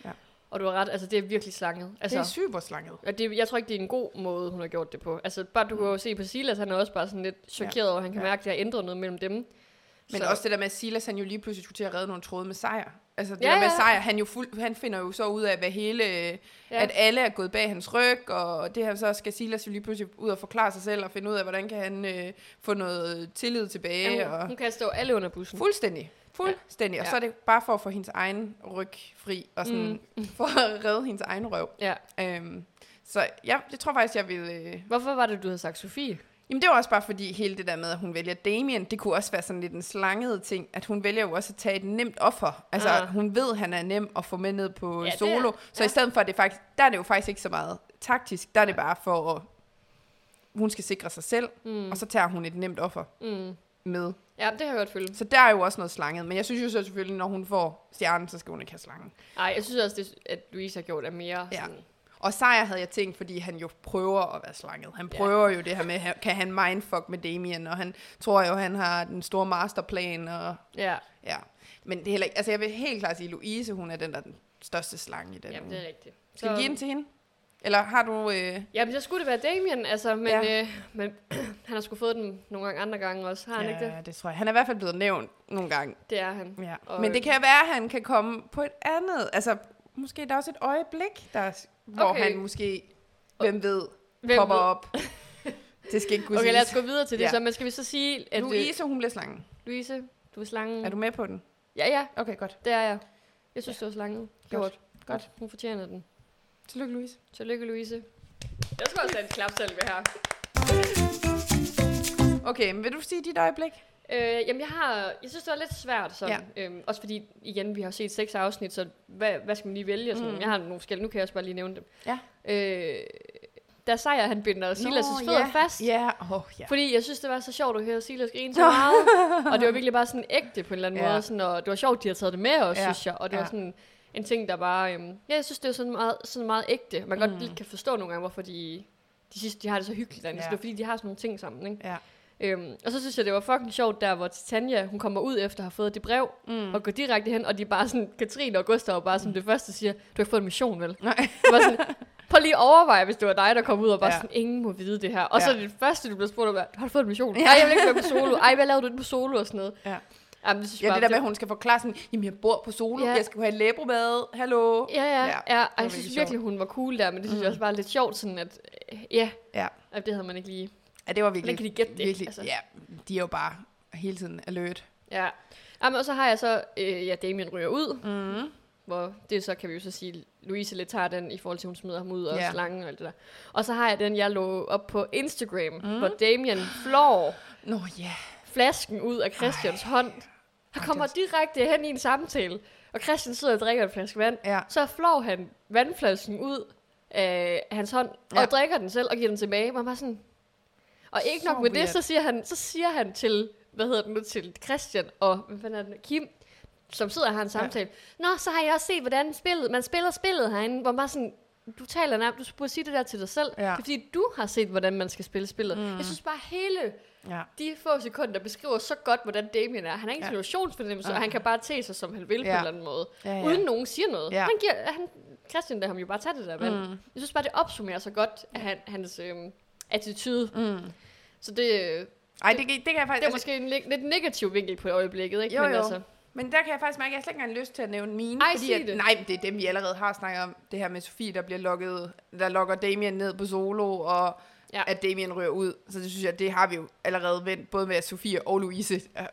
Ja. Og du har ret. Altså, det er virkelig slanget. Altså, Altså, det er super slanget. og det, jeg tror ikke, det er en god måde, hun har gjort det på. Altså, bare du kan jo se på Silas, han er også bare sådan lidt chokeret over, at han kan Ja. mærke, at det har ændret noget mellem dem. Men Så- også det der med, at Silas han jo lige pludselig skulle til at redde nogle tråde med sejr. Altså det Ja, ja, der med ja. sejr, han, jo fuld, han finder jo så ud af, hvad hele, ja. at alle er gået bag hans ryg, og det her så skal Silas jo lige pludselig ud og forklare sig selv, og finde ud af, hvordan kan han øh, få noget tillid tilbage. Jamen, og hun kan stå alle under bussen. Fuldstændig. Fuldstændig. Ja. Og Ja. så er det bare for at få hendes egen ryg fri, og sådan, mm. for at redde hendes egen røv. Ja. Øhm, så jeg, jeg tror faktisk, jeg vil... Øh, Hvorfor var det, du havde sagt Sofie? Jamen det var også bare fordi hele det der med, at hun vælger Damien, det kunne også være sådan lidt en slanget ting, at hun vælger jo også at tage et nemt offer. Altså Ah. hun ved, at han er nem at få med ned på Ja, ja, det solo, er- så ja. i stedet for, at det faktisk, der er det jo faktisk ikke så meget taktisk, der er det bare for at, hun skal sikre sig selv, mm. og så tager hun et nemt offer Mm. Med. Ja, det har jeg godt følt. Så der er jo også noget slanget, men jeg synes jo så selvfølgelig, når hun får stjernen, så skal hun ikke have slangen. Nej, jeg synes også, det, at Louise har gjort er mere Ja. sådan... Og sejr havde jeg tænkt, fordi han jo prøver at være slanget. Han Ja. prøver jo det her med, kan han mindfuck med Damien, og han tror jo, han har den store masterplan, og Ja, Ja, men det er heller ikke, altså jeg vil helt klart sige, Louise, hun er den, der er den største slange i den jamen, uge. det er rigtigt. Skal vi give den til hende? Eller har du... Øh, Jamen, så skulle det være Damien, altså, men, ja. Ja. øh, men han har sgu fået den nogle gange andre gange også, har han ikke det? ja, det tror jeg. Han er i hvert fald blevet nævnt nogle gange. Det er han. Ja. Og- Men det kan være, at han kan komme på et andet... Altså, måske der er også et øjeblik, der, hvor Okay. han måske, hvem ved, Hvem popper ved? op. det skal ikke kunne Okay, lad os gå videre til det Ja. så, men skal vi så sige, at... Louise, Louise, hun bliver slangen. Louise du er slangen. Er du med på den? Ja, ja, Okay, godt. det er jeg. Jeg synes, du er slangen. Gjort. Godt. Hun fortjener den. Tillykke, Louise. Tillykke, Louise. Jeg skal også have en klapsalve her. Okay, men vil du sige dit øjeblik? Øh, jamen, jeg har... Jeg synes, det var lidt svært sådan. Ja. Øhm, også fordi, igen, vi har set seks afsnit, så hvad, hvad skal man lige vælge? Sådan. Mm. Jeg har nogle forskellige. Nu kan jeg også bare lige nævne dem. Ja. Øh, da Sejr, han binder Silas' fødder ja. fast. Ja, åh, oh, ja. Fordi jeg synes, det var så sjovt at høre Silas grine så meget. og det var virkelig bare sådan ægte på en eller anden Ja. måde. Sådan, og det var sjovt, de har taget det med også, Ja. synes jeg. Og det var Ja. sådan en ting, der bare... Øhm, ja, jeg synes, det er sådan meget, sådan meget ægte. Man Mm. godt lidt kan forstå nogle gange, hvorfor de, de, synes, de har det så hyggeligt. Ja. Så det er fordi, de har sådan nogle ting sammen. Ikke? Ja. Øhm, og så synes jeg, det var fucking sjovt der, hvor Titania, hun kommer ud efter at have fået det brev, mm. og går direkte hen, og de bare sådan, Katrine og Gustav bare som det første siger, du har ikke fået en mission, vel? Nej. Det var sådan, prøv lige at overveje, hvis det var dig, der kom ud og bare Ja. sådan, ingen må vide det her. Og så Ja. det første, du blev spurgt om, har du fået en mission? Ja. Nej, jeg vil ikke være på solo. Ej, hvad lavede du inde på solo og sådan noget? Ja. Jamen, det Ja, det der med, at hun skal forklare sådan, jamen jeg bor på solo, Ja. jeg skal have en læbrobad, hallo. Ja, ja, ja. Ja, jeg synes virkelig, hun var cool der, men det synes mm. jeg også bare er lidt sjovt, sådan at, øh, ja, Ja. at det havde man ikke lige. ja, det var virkelig, Hvordan kan de gætte det? virkelig, Altså. ja, de er jo bare hele tiden alert. Ja. Jamen, og så har jeg så, øh, ja, Damien ryger ud, Mm. hvor det så kan vi jo så sige, Louise lidt tager den i forhold til, hun smider ham ud og Ja. slangen og alt det der. Og så har jeg den, jeg lå op på Instagram, mm. hvor Damien flår Nå ja, flasken ud af Christians Ej. hånd. Han kommer direkte hen i en samtale, og Christian sidder og drikker en flaske vand. ja. Så flår han vandflasken ud af hans hånd. Ja. og drikker den selv og giver den tilbage. Man bare sådan... Og ikke Så nok med det, weird. så siger, han, så siger han til, hvad hedder det nu, til Christian og hvad fanden er det, Kim, som sidder og har en samtale. Ja. Nå, så har jeg også set, hvordan spillet, man spiller spillet herinde, hvor man sådan, du taler nærmest, du burde sige det der til dig selv. Ja. Det er fordi, du har set, hvordan man skal spille spillet. Mm. Jeg synes bare, hele Ja. de få sekunder beskriver så godt, hvordan Damien er. Han har ingen Ja. ja. situationsfornemmelse, Ja. og han kan bare te sig, som han vil ja. på Ja. en eller anden måde. Ja, ja. Uden nogen siger noget. Ja. Han giver, han, Christian der ham jo bare tage det der valg. Mm. Jeg synes bare, det opsummerer så godt af han, hans øhm, attitude. Mm. Så det, øh, Ej, det, det kan jeg faktisk... det er måske en lidt, negativ vinkel på øjeblikket, ikke? Jo, Men jo. altså, Men der kan jeg faktisk mærke, at jeg har slet ikke engang lyst til at nævne mine. Ej, fordi at, det. Nej, men det er dem, vi allerede har snakket om. Det her med Sofie, der bliver lukket, der lokker Damien ned på solo, og ja. At Damien rører ud. Så det synes jeg, det har vi jo allerede vendt, både med at Sofie og Louise er,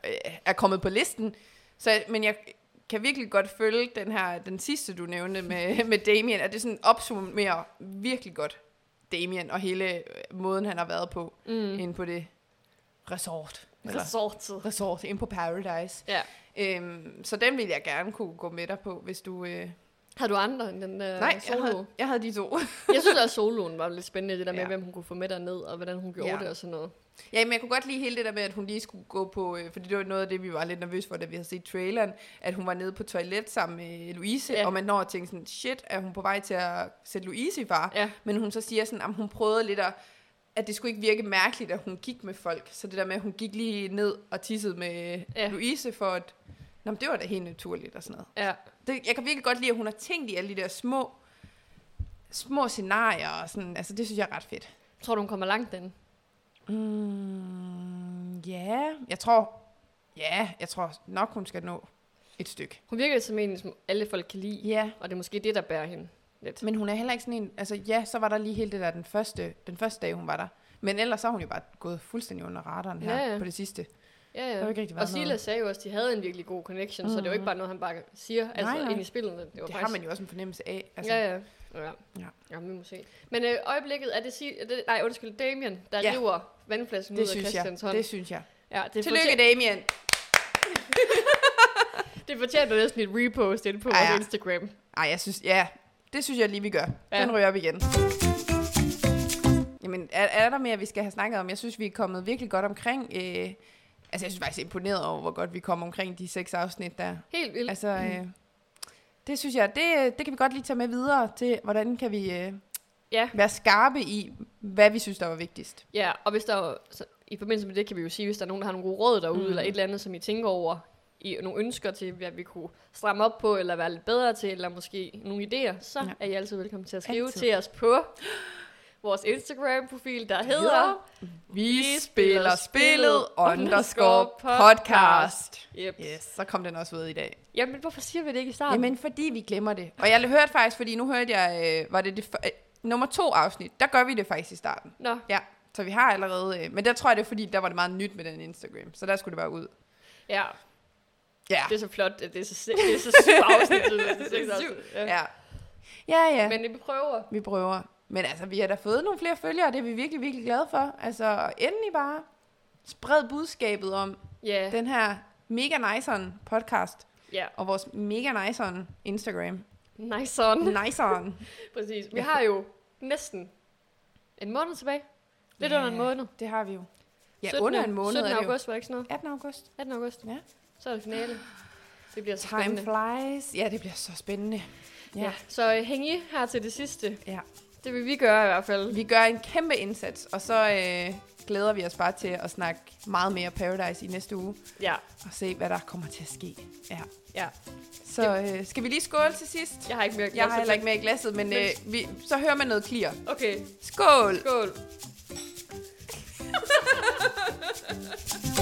er kommet på listen. Så, men jeg kan virkelig godt følge den her, den sidste, du nævnte med, med Damien, at det sådan opsummerer virkelig godt Damien og hele øh, måden, han har været på, mm. inde på det resort. Eller resortet. resort, inde på Paradise. Ja. Øhm, så den vil jeg gerne kunne gå med dig på, hvis du... Øh... Har du andre end den der Nej, jeg solo? havde, jeg havde de to. jeg synes også, soloen var lidt spændende, det der med, Ja. hvem hun kunne få med derned, og hvordan hun gjorde Ja. det og sådan noget. ja, men jeg kunne godt lide hele det der med, at hun lige skulle gå på... Øh, fordi det var noget af det, vi var lidt nervøse for, da vi havde set traileren. At hun var nede på toilet sammen med Louise, Ja. og man når at tænke sådan, shit, er hun på vej til at sætte Louise i far? Ja. Men hun så siger sådan, at hun prøvede lidt at at det skulle ikke virke mærkeligt, at hun gik med folk. Så det der med, at hun gik lige ned og tissede med ja. Louise for at... Nå, men det var da helt naturligt og sådan noget. Ja. Det, jeg kan virkelig godt lide, at hun har tænkt i alle de der små, små scenarier og sådan. Altså, det synes jeg er ret fedt. Tror du, hun kommer langt den? Mm, ja, jeg tror, ja, jeg tror nok, hun skal nå et stykke. Hun virker som en, som alle folk kan lide, Ja, og det er måske det, der bærer hende lidt. men hun er heller ikke sådan en, altså ja, så var der lige hele det der den første, den første dag, hun var der. Men ellers så har hun jo bare gået fuldstændig under radaren her Ja, ja. på det sidste. Ja, Der ja. jo ikke rigtig Og Silas noget. sagde jo også, at de havde en virkelig god connection, mm. så det var ikke bare noget, han bare siger altså, nej. ind i spillet. Det, var Det har man jo også en fornemmelse af. Altså, ja, ja. Ja. Ja. ja, vi må se. Men øh, øjeblikket er det, si- er det nej, undskyld, Damien, der Ja. river vandflasken ud det af synes jeg. Christians hånd. Det synes jeg. ja, det, Tillykke, fortjener, Damien. det fortjener næsten et repost ind på Ja, vores ja. Instagram. Ej, jeg synes, ja, det synes jeg lige, vi gør. Ja. Den rører op igen. Jamen, er, er der mere, vi skal have snakket om? Jeg synes, vi er kommet virkelig godt omkring. Øh, altså, jeg synes faktisk, jeg er imponeret over, hvor godt vi kommer omkring de seks afsnit der. Helt vildt. Altså, øh, det synes jeg, det, det kan vi godt lige tage med videre til, hvordan kan vi øh, Ja. være skarpe i, hvad vi synes, der var vigtigst. Ja, og hvis der er, så, i forbindelse med det kan vi jo sige, hvis der er nogen, der har nogle gode råd derude, Mm. eller et eller andet, som I tænker over, i nogle ønsker til, hvad vi kunne stramme op på, eller være lidt bedre til, eller måske nogle idéer, så Ja. er I altid velkommen til at skrive altid. til os på vores Instagram-profil, der hedder... Vi spiller spillet underscore podcast. Yep. Yes, så kom den også ud i dag. Jamen, hvorfor siger vi det ikke i starten? Jamen, fordi vi glemmer det. Og jeg hørte faktisk, fordi nu hørte jeg, øh, var det det f- øh, nummer to afsnit, der gør vi det faktisk i starten. Nå, Ja, så vi har allerede, øh, men der tror jeg det er fordi, der var det meget nyt med den Instagram, så der skulle det bare ud. ja, Ja, det er så flot, det er så, det er så syv afsnit. Det er så afsnit. Ja. ja. Ja, ja, Men vi prøver. vi prøver. Men altså, vi har da fået nogle flere følgere, det er vi virkelig, virkelig glade for. Altså, endelig bare spred budskabet om Ja, den her mega nice podcast, ja. og vores mega nice Instagram. Nice on. Nice on. Præcis. Vi har jo næsten en måned tilbage. Lidt under en måned. Det har vi jo. Ja, 17. under en måned 17. er det jo. august, var det ikke sådan noget? 18. august. 18. august. Ja. Så er det finale. Det bliver så Time spændende. flies. Ja, det bliver så spændende. Ja. ja. Så øh, hæng i her til det sidste. ja. Det vil vi gøre i hvert fald. Vi gør en kæmpe indsats, og så øh, glæder vi os bare til at snakke meget mere Paradise i næste uge, Ja. og se, hvad der kommer til at ske. Ja. ja. Så øh, skal vi lige skåle til sidst? Jeg har ikke mere Jeg har heller ikke mere i glasset, men øh, vi, så hører man noget clear. Okay. Skål! Skål.